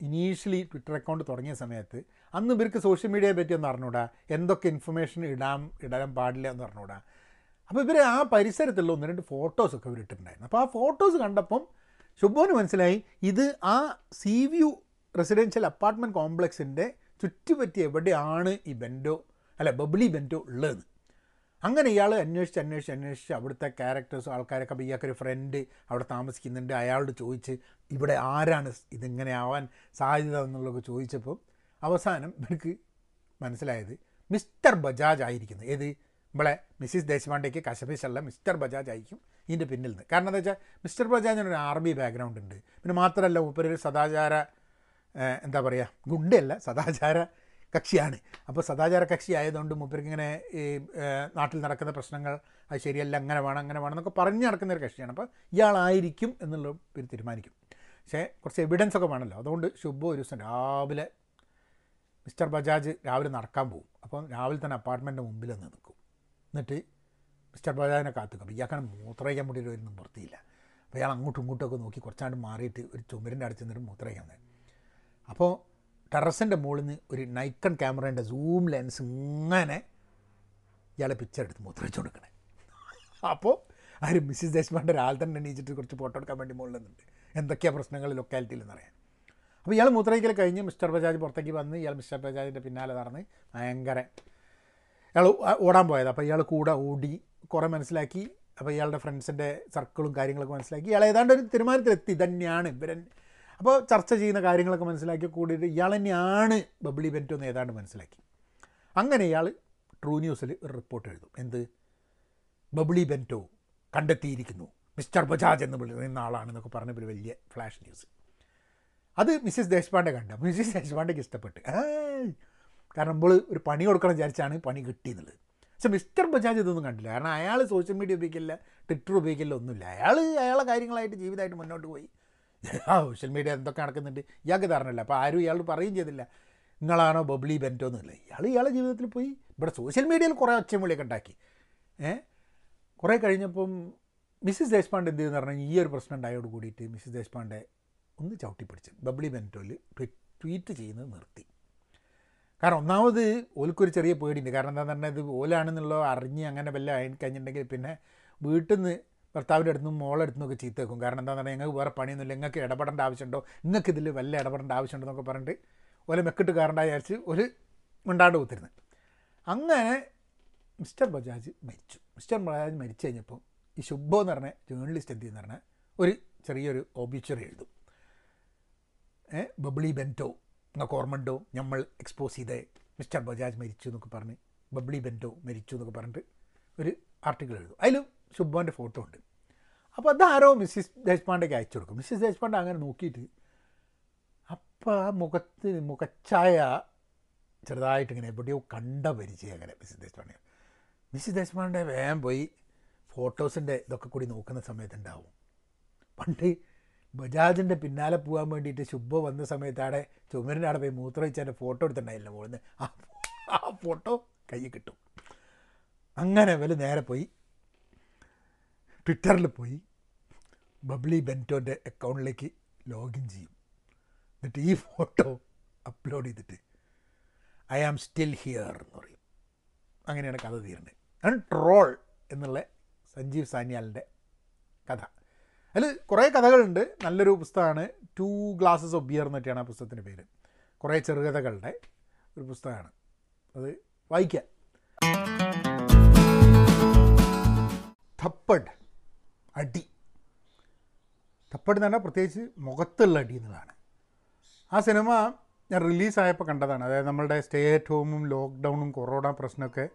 ഇനീഷ്യലി ട്വിറ്റർ അക്കൗണ്ട് തുടങ്ങിയ സമയത്ത് അന്ന് ഇവർക്ക് സോഷ്യൽ മീഡിയയെ പറ്റി ഒന്ന് അറിഞ്ഞൂടാ. എന്തൊക്കെ ഇൻഫർമേഷൻ ഇടാൻ ഇടാൻ പാടില്ല എന്ന് അറിഞ്ഞൂടാ. അപ്പോൾ ഇവർ ആ പരിസരത്തുള്ള ഒന്ന് രണ്ട് ഫോട്ടോസൊക്കെ ഇവർ ഇട്ടിട്ടുണ്ടായിരുന്നു. അപ്പോൾ ആ ഫോട്ടോസ് കണ്ടപ്പം ശുഭോന് മനസ്സിലായി ഇത് ആ സീ വ്യൂ റെസിഡൻഷ്യൽ അപ്പാർട്ട്മെന്റ് കോംപ്ലക്സിന്റെ ചുറ്റുപറ്റി എവിടെയാണ് ഈ ബെൻഡോ അല്ല ബബിളി ബെൻഡോ ഉള്ളത്? അങ്ങനെ ഇയാൾ അന്വേഷിച്ച് അന്വേഷിച്ച് അന്വേഷിച്ച് അവിടുത്തെ ക്യാരക്ടേഴ്സ് ആൾക്കാരൊക്കെ അപ്പോൾ ഇയാൾക്കൊരു ഫ്രണ്ട് അവിടെ താമസിക്കുന്നുണ്ട്. അയാളോട് ചോദിച്ച് ഇവിടെ ആരാണ് ഇതിങ്ങനെ ആവാൻ സാധ്യത എന്നുള്ളതൊക്കെ ചോദിച്ചപ്പോൾ അവസാനം ഇവർക്ക് മനസ്സിലായത് മിസ്റ്റർ ബജാജ് ആയിരിക്കുന്നു. ഏത്? നമ്മളെ മിസ്സിസ് ദേശപാണ്ഡേക്ക് കശപിശല്ല മിസ്റ്റർ ബജാജ് ആയിരിക്കും ഇതിന്റെ പിന്നിൽ നിന്ന്. കാരണം എന്താ വെച്ചാൽ മിസ്റ്റർ ബജാജിന് ഒരു ആർമി ബാക്ക്ഗ്രൗണ്ട് ഉണ്ട്. പിന്നെ മാത്രമല്ല ഒരു സദാചാര എന്താ പറയുക ഗുണ്ടയല്ല സദാചാര കക്ഷിയാണ്. അപ്പോൾ സദാചാര കക്ഷി ആയതുകൊണ്ട് മൂപ്പർക്ക് ഇങ്ങനെ ഈ നാട്ടിൽ നടക്കുന്ന പ്രശ്നങ്ങൾ അത് ശരിയല്ല അങ്ങനെ വേണം അങ്ങനെ വേണം എന്നൊക്കെ പറഞ്ഞ് നടക്കുന്ന ഒരു കക്ഷിയാണ്. അപ്പോൾ ഇയാളായിരിക്കും എന്നുള്ള പേര് തീരുമാനിക്കും. പക്ഷേ കുറച്ച് എവിഡൻസ് ഒക്കെ വേണമല്ലോ. അതുകൊണ്ട് ശുഭ ഒരു ദിവസം രാവിലെ മിസ്റ്റർ ബജാജ് രാവിലെ നടക്കാൻ പോകും അപ്പം രാവിലെ തന്നെ അപ്പാർട്ട്മെന്റിന്റെ മുമ്പിൽ നിന്ന് നിൽക്കും. എന്നിട്ട് മിസ്റ്റർ ബജാജിനെ കാത്തുക്കും അപ്പോൾ ഇയാൾക്കാണ് മൂത്രയ്ക്കാൻ വേണ്ടി ഒരു പുറത്തിയില്ല അപ്പോൾ അയാൾ അങ്ങോട്ടും ഇങ്ങോട്ടും ഒക്കെ നോക്കി കുറച്ചാണ്ട് മാറിയിട്ട് ഒരു ചുമരിന്റെ അടുത്ത് നിന്നിട്ട് മൂത്രയിക്കാൻ അപ്പോൾ ടെറസിന്റെ മുകളിൽ നിന്ന് ഒരു നൈക്കൺ ക്യാമറേന്റെ സൂം ലെൻസ് ഇങ്ങനെ ഇയാളെ പിക്ചർ എടുത്ത് മൂത്രയിച്ചു കൊടുക്കണേ. അപ്പോൾ ആരും മിസ്സിസ് ദേശ്പാണ്ഡെ രാവിലെ തന്നെ എണീച്ചിട്ട് കുറച്ച് ഫോട്ടോ എടുക്കാൻ വേണ്ടി മുകളിൽ നിന്നുണ്ട് എന്തൊക്കെയാണ് പ്രശ്നങ്ങൾ ലൊക്കാലിറ്റിയിൽ എന്നറിയാൻ? അപ്പോൾ ഇയാൾ മൂത്രയ്ക്കൽ കഴിഞ്ഞ് മിസ്റ്റർ ബജാജ് പുറത്തേക്ക് വന്ന് ഇയാൾ മിസ്റ്റർ ബജാജിന്റെ പിന്നാലെ നടന്ന് ഭയങ്കര ഇയാൾ ഓടാൻ പോയത്. അപ്പോൾ ഇയാൾ കൂടെ ഓടി കുറേ മനസ്സിലാക്കി. അപ്പോൾ ഇയാളുടെ ഫ്രണ്ട്സിന്റെ സർക്കിളും കാര്യങ്ങളൊക്കെ മനസ്സിലാക്കി. ഇയാൾ ഏതാണ്ട് ഒരു തീരുമാനത്തിലെത്തി. തന്നെയാണ് ഇവരൻ അപ്പോൾ ചർച്ച ചെയ്യുന്ന കാര്യങ്ങളൊക്കെ മനസ്സിലാക്കി കൂടിയിട്ട് ഇയാൾ തന്നെയാണ് ബബിളി ബെന്റോ എന്ന് ഏതാണ്ട് മനസ്സിലാക്കി. അങ്ങനെ ഇയാൾ ട്രൂ ന്യൂസിൽ ഒരു റിപ്പോർട്ട് എഴുതും. എന്ത്? ബബിളി ബെന്റോ കണ്ടെത്തിയിരിക്കുന്നു. മിസ്റ്റർ ബജാജ് എന്ന് വിളിക്കുന്ന ആളാണെന്നൊക്കെ പറഞ്ഞ ഒരു വലിയ ഫ്ലാഷ് ന്യൂസ്. അത് മിസ്സിസ് ദേശ്പാണ്ഡെ കണ്ട. മിസ്സിസ് ദേശ്പാണ്ഡെക്ക് ഇഷ്ടപ്പെട്ട്. കാരണം നമ്മൾ ഒരു പണി കൊടുക്കണം വിചാരിച്ചാണ് പണി കിട്ടിയെന്നുള്ളത്. പക്ഷെ മിസ്റ്റർ ബജാജ് ഇതൊന്നും കണ്ടില്ല. കാരണം അയാൾ സോഷ്യൽ മീഡിയ ഉപയോഗിക്കില്ല ട്വിറ്റർ ഉപയോഗിക്കില്ല ഒന്നുമില്ല. അയാൾ അയാളെ കാര്യങ്ങളായിട്ട് ജീവിതമായിട്ട് മുന്നോട്ട് പോയി. സോഷ്യൽ മീഡിയ എന്തൊക്കെ നടക്കുന്നുണ്ട്? ഇയാൾക്ക് ധാരണയില്ല അപ്പോൾ ആരും ഇയാൾ പറയുകയും ചെയ്തില്ല. നിങ്ങളാണോ ബബ്ലി ബെന്റോ എന്നില്ല ഇയാൾ ഇയാളെ ജീവിതത്തിൽ പോയി. ഇവിടെ സോഷ്യൽ മീഡിയയിൽ കുറേ ഒച്ചയും വിളിയൊക്കെ ഉണ്ടാക്കി. ഏഹ് കുറേ കഴിഞ്ഞപ്പം മിസ്സിസ് ദേശ്പാണ്ഡെ എന്ത് ചെയ്തെന്ന് പറഞ്ഞാൽ ഈ ഒരു പ്രശ്നം ഉണ്ടായോട് കൂടിയിട്ട് മിസ്സിസ് ദേശ്പാണ്ഡെ ഒന്ന് ചവിട്ടിപ്പിടിച്ച്. ബബ്ലി ബെന്റോയിൽ ട്വീറ്റ് ചെയ്യുന്നത് നിർത്തി. കാരണം ഒന്നാമത് ഓൽക്കൊരു ചെറിയ പേടിയുണ്ട്. കാരണം എന്താ പറഞ്ഞാൽ ഇത് ഓലാണെന്നുള്ള അറിഞ്ഞ് അങ്ങനെ വല്ല കഴിഞ്ഞിട്ടുണ്ടെങ്കിൽ പിന്നെ വീട്ടിൽ നിന്ന് ഭർത്താവിന്റെ അടുത്തും മോളെ അടുത്തുനിന്നൊക്കെ ചീത്ത വെക്കും കാരണം എന്താണെന്ന് പറഞ്ഞാൽ ഞങ്ങൾക്ക് വേറെ പണിയൊന്നുമില്ല. നിങ്ങൾക്ക് ഇടപെടേണ്ട ആവശ്യമുണ്ടോ? നിങ്ങൾക്ക് ഇതിൽ വല്ല ഇടപെടേണ്ട ആവശ്യമുണ്ടോ എന്നൊക്കെ പറഞ്ഞിട്ട് ഓല മെക്കിട്ട് കാരണ്ട വിചാരിച്ച് ഒരു മിണ്ടാണ്ട് കുത്തിരുന്ന് അങ്ങനെ മിസ്റ്റർ ബജാജ് മരിച്ചു. മിസ്റ്റർ ബജാജ് മരിച്ചു കഴിഞ്ഞപ്പോൾ ഈ ശുഭോ എന്ന് പറഞ്ഞ ജേർണലിസ്റ്റ് എന്ത് ചെയ്യുന്ന പറഞ്ഞാൽ ഒരു ചെറിയൊരു ഓബിച്ചറി എഴുതും. Bubbly Bento. നിങ്ങൾക്ക് ഓർമ്മയുണ്ടോ? നമ്മൾ എക്സ്പോസ് ചെയ്ത മിസ്റ്റർ ബജാജ് മരിച്ചു എന്നൊക്കെ പറഞ്ഞ് ബബ്ലി ബെന്റോ മരിച്ചു എന്നൊക്കെ പറഞ്ഞിട്ട് ഒരു ആർട്ടിക്കിൾ എഴുതും. അതിലും ശുഭോന്റെ ഫോട്ടോ ഉണ്ട്. അപ്പോൾ അതാരോ മിസ്സിസ് ദേശ്പാണ്ഡേക്ക് അയച്ചു കൊടുക്കും. മിസ്സിസ് ദേശ്പാണ്ഡെ അങ്ങനെ നോക്കിയിട്ട് അപ്പോൾ ആ മുഖത്ത് മുഖച്ചായ ചെറുതായിട്ട് ഇങ്ങനെ എവിടെയോ കണ്ട പരിചയം അങ്ങനെ മിസ്സിസ് ദേശ്പാണ്ഡെ. മിസ്സിസ് ദേശ്പാണ്ഡെ വേഗം പോയി ഫോട്ടോസിന്റെ ഇതൊക്കെ കൂടി നോക്കുന്ന സമയത്തുണ്ടാവും പണ്ട് ബജാജിന്റെ പിന്നാലെ പോകാൻ വേണ്ടിയിട്ട് ശുഭ വന്ന സമയത്ത് അവിടെ ചുമരിന്റെ അവിടെ പോയി മൂത്രമൊഴിച്ചതിന്റെ ഫോട്ടോ എടുത്തിട്ടുണ്ടായില്ല മുകളിൽ ആ ഫോട്ടോ കയ്യിൽ കിട്ടും. അങ്ങനെ ഇവർ നേരെ പോയി. ട്വിറ്ററിൽ പോയി. ബബ്ലി ബെന്റോന്റെ അക്കൗണ്ടിലേക്ക് ലോഗിൻ ചെയ്യും. എന്നിട്ട് ഈ ഫോട്ടോ അപ്ലോഡ് ചെയ്തിട്ട് ഐ ആം സ്റ്റിൽ ഹിയർ എന്ന് പറയും. അങ്ങനെയാണ് കഥ തീരുന്നത്. ആണ് ട്രോൾ എന്നുള്ള സഞ്ജീവ് സാനിയാലിന്റെ കഥ. അതിൽ കുറേ കഥകളുണ്ട്. നല്ലൊരു പുസ്തകമാണ്. ടു ഗ്ലാസസ് ഓഫ് ബിയർ എന്നൊക്കെയാണ് ആ പുസ്തകത്തിന്റെ പേര്. കുറേ ചെറുകഥകളുടെ ഒരു പുസ്തകമാണ്. അത് വായിക്കാം. തപ്പട്. അടി. തപ്പഡ് എന്ന് പറഞ്ഞാൽ പ്രത്യേകിച്ച് മുഖത്തുള്ള അടി എന്നുള്ളതാണ്. ആ സിനിമ ഞാൻ റിലീസായപ്പോൾ കണ്ടതാണ്. അതായത് നമ്മളുടെ സ്റ്റേ അറ്റ് ഹോമും ലോക്ക്ഡൗണും കൊറോണ പ്രശ്നമൊക്കെ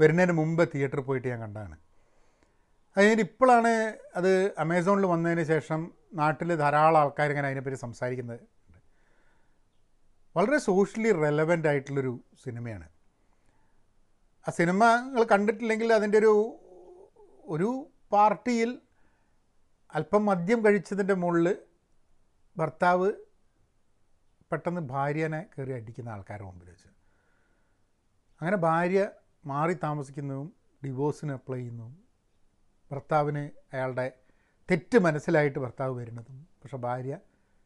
വരുന്നതിന് മുമ്പ് തിയേറ്ററിൽ പോയിട്ട് ഞാൻ കണ്ടതാണ്. അത് ഇപ്പോഴാണ് അത് അമേസോണിൽ വന്നതിന് ശേഷം നാട്ടിൽ ധാരാളം ആൾക്കാർ ഇങ്ങനെ അതിനെപ്പറ്റി സംസാരിക്കുന്നത്. വളരെ സോഷ്യലി റെലവന്റ് ആയിട്ടുള്ളൊരു സിനിമയാണ്. ആ സിനിമ നിങ്ങൾ കണ്ടിട്ടില്ലെങ്കിൽ അതിന്റെ ഒരു ഒരു പാർട്ടിയിൽ അല്പം മദ്യം കഴിച്ചതിന്റെ മുകളിൽ ഭർത്താവ് പെട്ടെന്ന് ഭാര്യനെ കയറി അടിക്കുന്ന ആൾക്കാരുടെ മുമ്പിൽ വെച്ച്. അങ്ങനെ ഭാര്യ മാറി താമസിക്കുന്നതും ഡിവോഴ്സിന് അപ്ലൈ ചെയ്യുന്നതും ഭർത്താവിന് അയാളുടെ തെറ്റ് മനസ്സിലായിട്ട് ഭർത്താവ് വരുന്നതും പക്ഷെ ഭാര്യ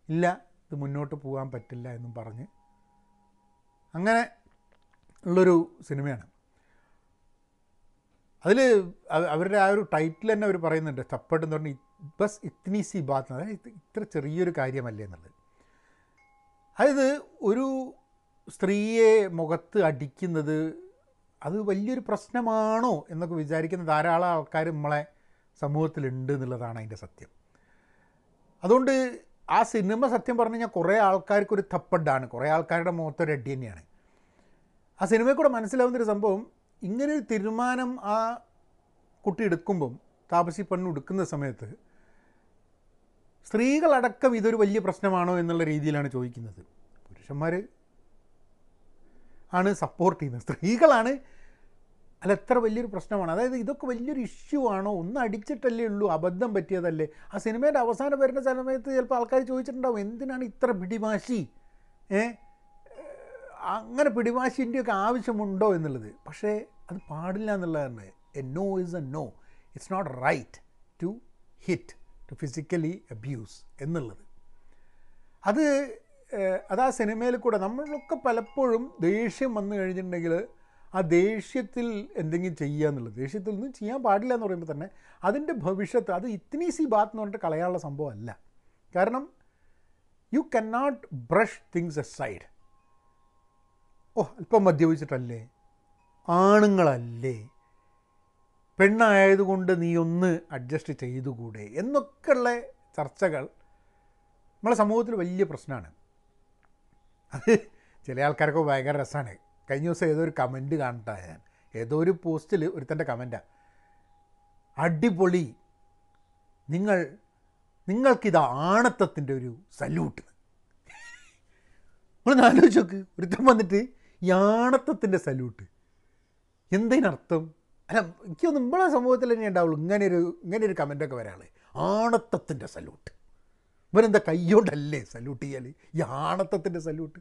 ഇല്ല ഇത് മുന്നോട്ട് പോകാൻ പറ്റില്ല എന്നും പറഞ്ഞ് അങ്ങനെ ഉള്ളൊരു സിനിമയാണ്. അതിൽ അവരുടെ ആ ഒരു ടൈറ്റിൽ തന്നെ അവർ പറയുന്നുണ്ട് തപ്പട്ട് എന്ന് പറഞ്ഞാൽ ബസ് ഇത്തിനി സി ബാത്ത് അതായത് ഇത് ഇത്ര ചെറിയൊരു കാര്യമല്ലേ എന്നുള്ളത്. അതായത് ഒരു സ്ത്രീയെ മുഖത്ത് അടിക്കുന്നത് അത് വലിയൊരു പ്രശ്നമാണോ എന്നൊക്കെ വിചാരിക്കുന്ന ധാരാളം ആൾക്കാർ നമ്മളെ സമൂഹത്തിലുണ്ട് എന്നുള്ളതാണ് അതിന്റെ സത്യം. അതുകൊണ്ട് ആ സിനിമ സത്യം പറഞ്ഞു കഴിഞ്ഞാൽ കുറേ ആൾക്കാർക്ക് ഒരു തപ്പഡാണ് കുറേ ആൾക്കാരുടെ മുഖത്തൊരു അടി തന്നെയാണ്. ആ സിനിമയിൽ മനസ്സിലാവുന്നൊരു സംഭവം ഇങ്ങനൊരു തീരുമാനം ആ കുട്ടി എടുക്കുമ്പം താപസി പെണ്ണ് എടുക്കുന്ന സമയത്ത് സ്ത്രീകളടക്കം ഇതൊരു വലിയ പ്രശ്നമാണോ എന്നുള്ള രീതിയിലാണ് ചോദിക്കുന്നത്. പുരുഷന്മാർ ആണ് സപ്പോർട്ട് ചെയ്യുന്നത്. സ്ത്രീകളാണ് അല്ല എത്ര വലിയൊരു പ്രശ്നമാണ്. അതായത് ഇതൊക്കെ വലിയൊരു ഇഷ്യൂ ആണോ? ഒന്ന് അടിച്ചിട്ടല്ലേ ഉള്ളൂ അബദ്ധം പറ്റിയതല്ലേ? ആ സിനിമയുടെ അവസാനം വരുന്ന സമയത്ത് ചിലപ്പോൾ ആൾക്കാർ ചോദിച്ചിട്ടുണ്ടാവും എന്തിനാണ് ഇത്ര പിടിവാശി? ഏ? അങ്ങനെ പിടിവാശിന്റെയൊക്കെ ആവശ്യമുണ്ടോ എന്നുള്ളത്. പക്ഷേ അത് പാടില്ല എന്നുള്ളതാണ് a no is a no it's not right to hit to physically abuse എന്നുള്ളത്. അത് അത് ആ സിനിമയിൽ കൂടെ നമ്മളൊക്കെ പലപ്പോഴും ദേഷ്യം വന്നു കഴിഞ്ഞിട്ടുണ്ടെങ്കിൽ ആ ദേഷ്യത്തിൽ എന്തെങ്കിലും ചെയ്യുക എന്നുള്ളത്. ദേഷ്യത്തിൽ ഒന്നും ചെയ്യാൻ പാടില്ല എന്ന് പറയുമ്പോൾ തന്നെ അതിന്റെ ഭവിഷ്യത്ത് അത് ഇത്തിനി സി ബാത്ത് എന്ന് പറഞ്ഞിട്ട് കളയാനുള്ള സംഭവമല്ല കാരണം you can not brush things aside ഓ അല്പം മദ്യപിച്ചിട്ടല്ലേ? ആണുങ്ങളല്ലേ? പെണ്ണായതുകൊണ്ട് നീ ഒന്ന് അഡ്ജസ്റ്റ് ചെയ്തുകൂടെ? എന്നൊക്കെയുള്ള ചർച്ചകൾ നമ്മളെ സമൂഹത്തിൽ വലിയ പ്രശ്നമാണ്. അത് ചില ആൾക്കാർക്ക് ഭയങ്കര രസമാണ് കഴിഞ്ഞ ദിവസം ഏതോ ഒരു കമന്റ് കാണട്ടെ ഞാൻ. ഏതോ ഒരു പോസ്റ്റിൽ ഒരുത്തന്റെ കമന്റാണ് അടിപൊളി. നിങ്ങൾ നിങ്ങൾക്കിത് ആണത്തത്തിന്റെ ഒരു സല്യൂട്ട് നമ്മളൊന്ന് ആലോചിച്ച് നോക്ക്. ഒരുത്തൻ വന്നിട്ട് ഈ ആണത്തത്തിന്റെ സല്യൂട്ട് എന്തിനർത്ഥം? അല്ല എനിക്കൊന്നും നമ്മളെ സമൂഹത്തിൽ തന്നെ ഉണ്ടാവുള്ളൂ. ഇങ്ങനെയൊരു ഇങ്ങനെയൊരു കമന്റൊക്കെ വരാൾ. ആണത്തത്തിന്റെ സല്യൂട്ട് ഇവരെന്താ കൈയോണ്ടല്ലേ സല്യൂട്ട് ചെയ്യാൽ ഈ ആണത്തത്തിന്റെ സല്യൂട്ട്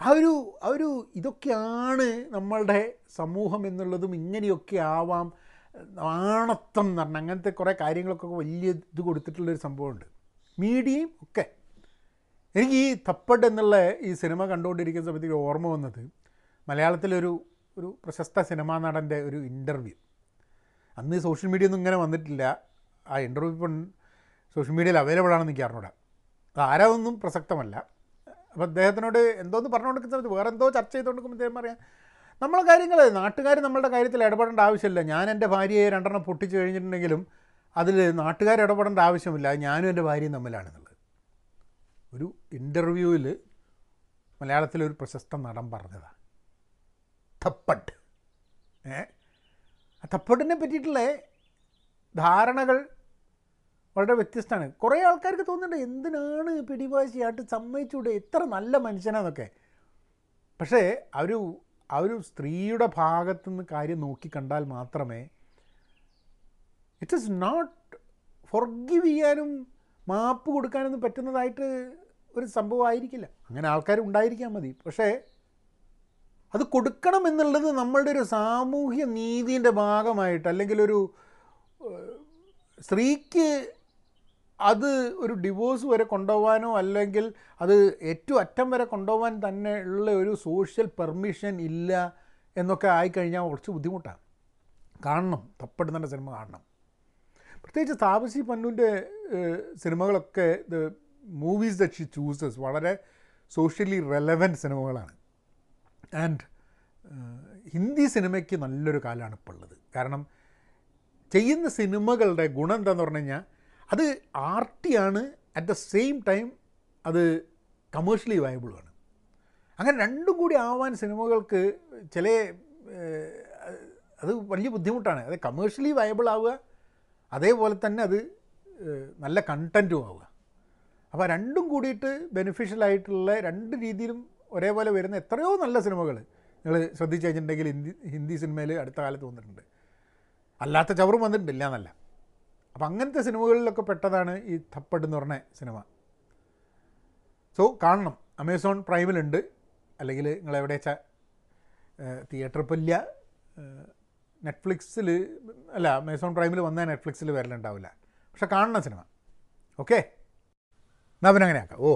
ആ ഒരു ആ ഒരു ഇതൊക്കെയാണ് നമ്മളുടെ സമൂഹം എന്നുള്ളതും ഇങ്ങനെയൊക്കെ ആവാം ആണത്തം എന്ന് പറഞ്ഞാൽ അങ്ങനത്തെ കുറേ കാര്യങ്ങളൊക്കെ വലിയ ഇത് കൊടുത്തിട്ടുള്ളൊരു സംഭവമുണ്ട്. മീഡിയയും ഒക്കെ. എനിക്ക് ഈ തപ്പഡ് എന്നുള്ള ഈ സിനിമ കണ്ടുകൊണ്ടിരിക്കുന്ന സമയത്ത് ഓർമ്മ വന്നത് മലയാളത്തിലൊരു ഒരു പ്രശസ്ത സിനിമാ നടന്റെ ഒരു ഇന്റർവ്യൂ. അന്ന് സോഷ്യൽ മീഡിയ ഒന്നും ഇങ്ങനെ വന്നിട്ടില്ല. ആ ഇന്റർവ്യൂ ഇപ്പം സോഷ്യൽ മീഡിയയിൽ അവൈലബിൾ ആണെന്ന് എനിക്ക് അറിഞ്ഞൂടാ. ആരാതൊന്നും പ്രസക്തമല്ല. അപ്പോൾ അദ്ദേഹത്തിനോട് എന്തോന്ന് പറഞ്ഞു സമയത്ത് വേറെ എന്തോ ചർച്ച ചെയ്തുകൊണ്ടിരിക്കുമ്പോൾ അദ്ദേഹം പറയാം നമ്മളെ കാര്യങ്ങൾ നാട്ടുകാർ നമ്മളുടെ കാര്യത്തിൽ ഇടപെടേണ്ട ആവശ്യമില്ല. ഞാൻ എന്റെ ഭാര്യയെ രണ്ടെണ്ണം പൊട്ടിച്ചു കഴിഞ്ഞിട്ടുണ്ടെങ്കിലും അതിൽ നാട്ടുകാർ ഇടപെടേണ്ട ആവശ്യമില്ല. ഞാനും എന്റെ ഭാര്യയും തമ്മിലാണെന്നുള്ളത്. ഒരു ഇന്റർവ്യൂവിൽ മലയാളത്തിലൊരു പ്രശസ്ത നടൻ പറഞ്ഞതാണ് തപ്പട്ട് ഏ? ആ തപ്പട്ടിനെ പറ്റിയിട്ടുള്ള ധാരണകൾ വളരെ വ്യത്യസ്തമാണ്. കുറേ ആൾക്കാർക്ക് തോന്നുന്നുണ്ട് എന്തിനാണ് പിടിവാശിയായിട്ട് സമ്മതിച്ചുകൂടെ എത്ര നല്ല മനുഷ്യനാന്നൊക്കെ. പക്ഷേ ഒരു ആ ഒരു സ്ത്രീയുടെ ഭാഗത്തുനിന്ന് കാര്യം നോക്കി കണ്ടാൽ മാത്രമേ ഇറ്റ് ഇസ് നോട്ട് ഫൊർഗീവ് ചെയ്യാനും മാപ്പ് കൊടുക്കാനൊന്നും പറ്റുന്നതായിട്ട് ഒരു സംഭവമായിരിക്കില്ല. അങ്ങനെ ആൾക്കാർ ഉണ്ടായിരിക്കാൻ മതി. പക്ഷേ അത് കൊടുക്കണം എന്നുള്ളത് നമ്മളുടെ ഒരു സാമൂഹ്യ നീതിന്റെ ഭാഗമായിട്ട് അല്ലെങ്കിൽ ഒരു സ്ത്രീക്ക് അത് ഒരു ഡിവോഴ്സ് വരെ കൊണ്ടുപോകാനോ അല്ലെങ്കിൽ അത് ഏറ്റവും അറ്റം വരെ കൊണ്ടുപോകാൻ തന്നെ ഉള്ള ഒരു സോഷ്യൽ പെർമിഷൻ ഇല്ല എന്നൊക്കെ ആയിക്കഴിഞ്ഞാൽ കുറച്ച് ബുദ്ധിമുട്ടാണ്. കാണണം തപ്പെടുന്ന സിനിമ കാണണം. പ്രത്യേകിച്ച് താപസി പന്നുവിന്റെ സിനിമകളൊക്കെ the movies the she chooses വളരെ സോഷ്യലി റെലവന്റ് സിനിമകളാണ് ആൻഡ് ഹിന്ദി സിനിമയ്ക്ക് നല്ലൊരു കാലമാണ് ഇപ്പോൾ ഉള്ളത്. കാരണം ചെയ്യുന്ന സിനിമകളുടെ ഗുണം എന്താണെന്ന് പറഞ്ഞു കഴിഞ്ഞാൽ അത് ആർട്ടിയാണ് അറ്റ് ദ സെയിം ടൈം അത് കമേഴ്ഷ്യലി വയബിളുമാണ് അങ്ങനെ രണ്ടും കൂടി ആവാൻ സിനിമകൾക്ക് ചില അത് വലിയ ബുദ്ധിമുട്ടാണ്. അത് കമേഴ്ഷ്യലി വയബിൾ ആവുക അതേപോലെ തന്നെ അത് നല്ല കണ്ടന്റും ആവുക. അപ്പോൾ രണ്ടും കൂടിയിട്ട് ബെനിഫിഷ്യൽ ആയിട്ടുള്ള രണ്ട് രീതിയിലും ഒരേപോലെ വരുന്ന എത്രയോ നല്ല സിനിമകൾ നിങ്ങൾ ശ്രദ്ധിച്ചു കഴിഞ്ഞിട്ടുണ്ടെങ്കിൽ ഹിന്ദി ഹിന്ദി സിനിമയിൽ അടുത്ത കാലത്ത് വന്നിട്ടുണ്ട്. അല്ലാത്ത ചവറും വന്നിട്ടുണ്ട് ഇല്ല എന്നല്ല അപ്പം അങ്ങനത്തെ സിനിമകളിലൊക്കെ പെട്ടതാണ് ഈ തപ്പട് എന്ന് പറഞ്ഞ സിനിമ. സോ കാണണം. അമേസോൺ പ്രൈമിലുണ്ട് അല്ലെങ്കിൽ നിങ്ങൾ എവിടെ വെച്ചാൽ തിയേറ്റർ ഇപ്പം ഇല്ല. നെറ്റ്ഫ്ലിക്സിൽ അല്ല അമേസോൺ പ്രൈമിൽ വന്നാൽ നെറ്റ്ഫ്ലിക്സിൽ വരലുണ്ടാവില്ല. പക്ഷെ കാണണം സിനിമ. ഓക്കെ എന്നാൽ പിന്നെ അങ്ങനെ ആക്കാം ഓ.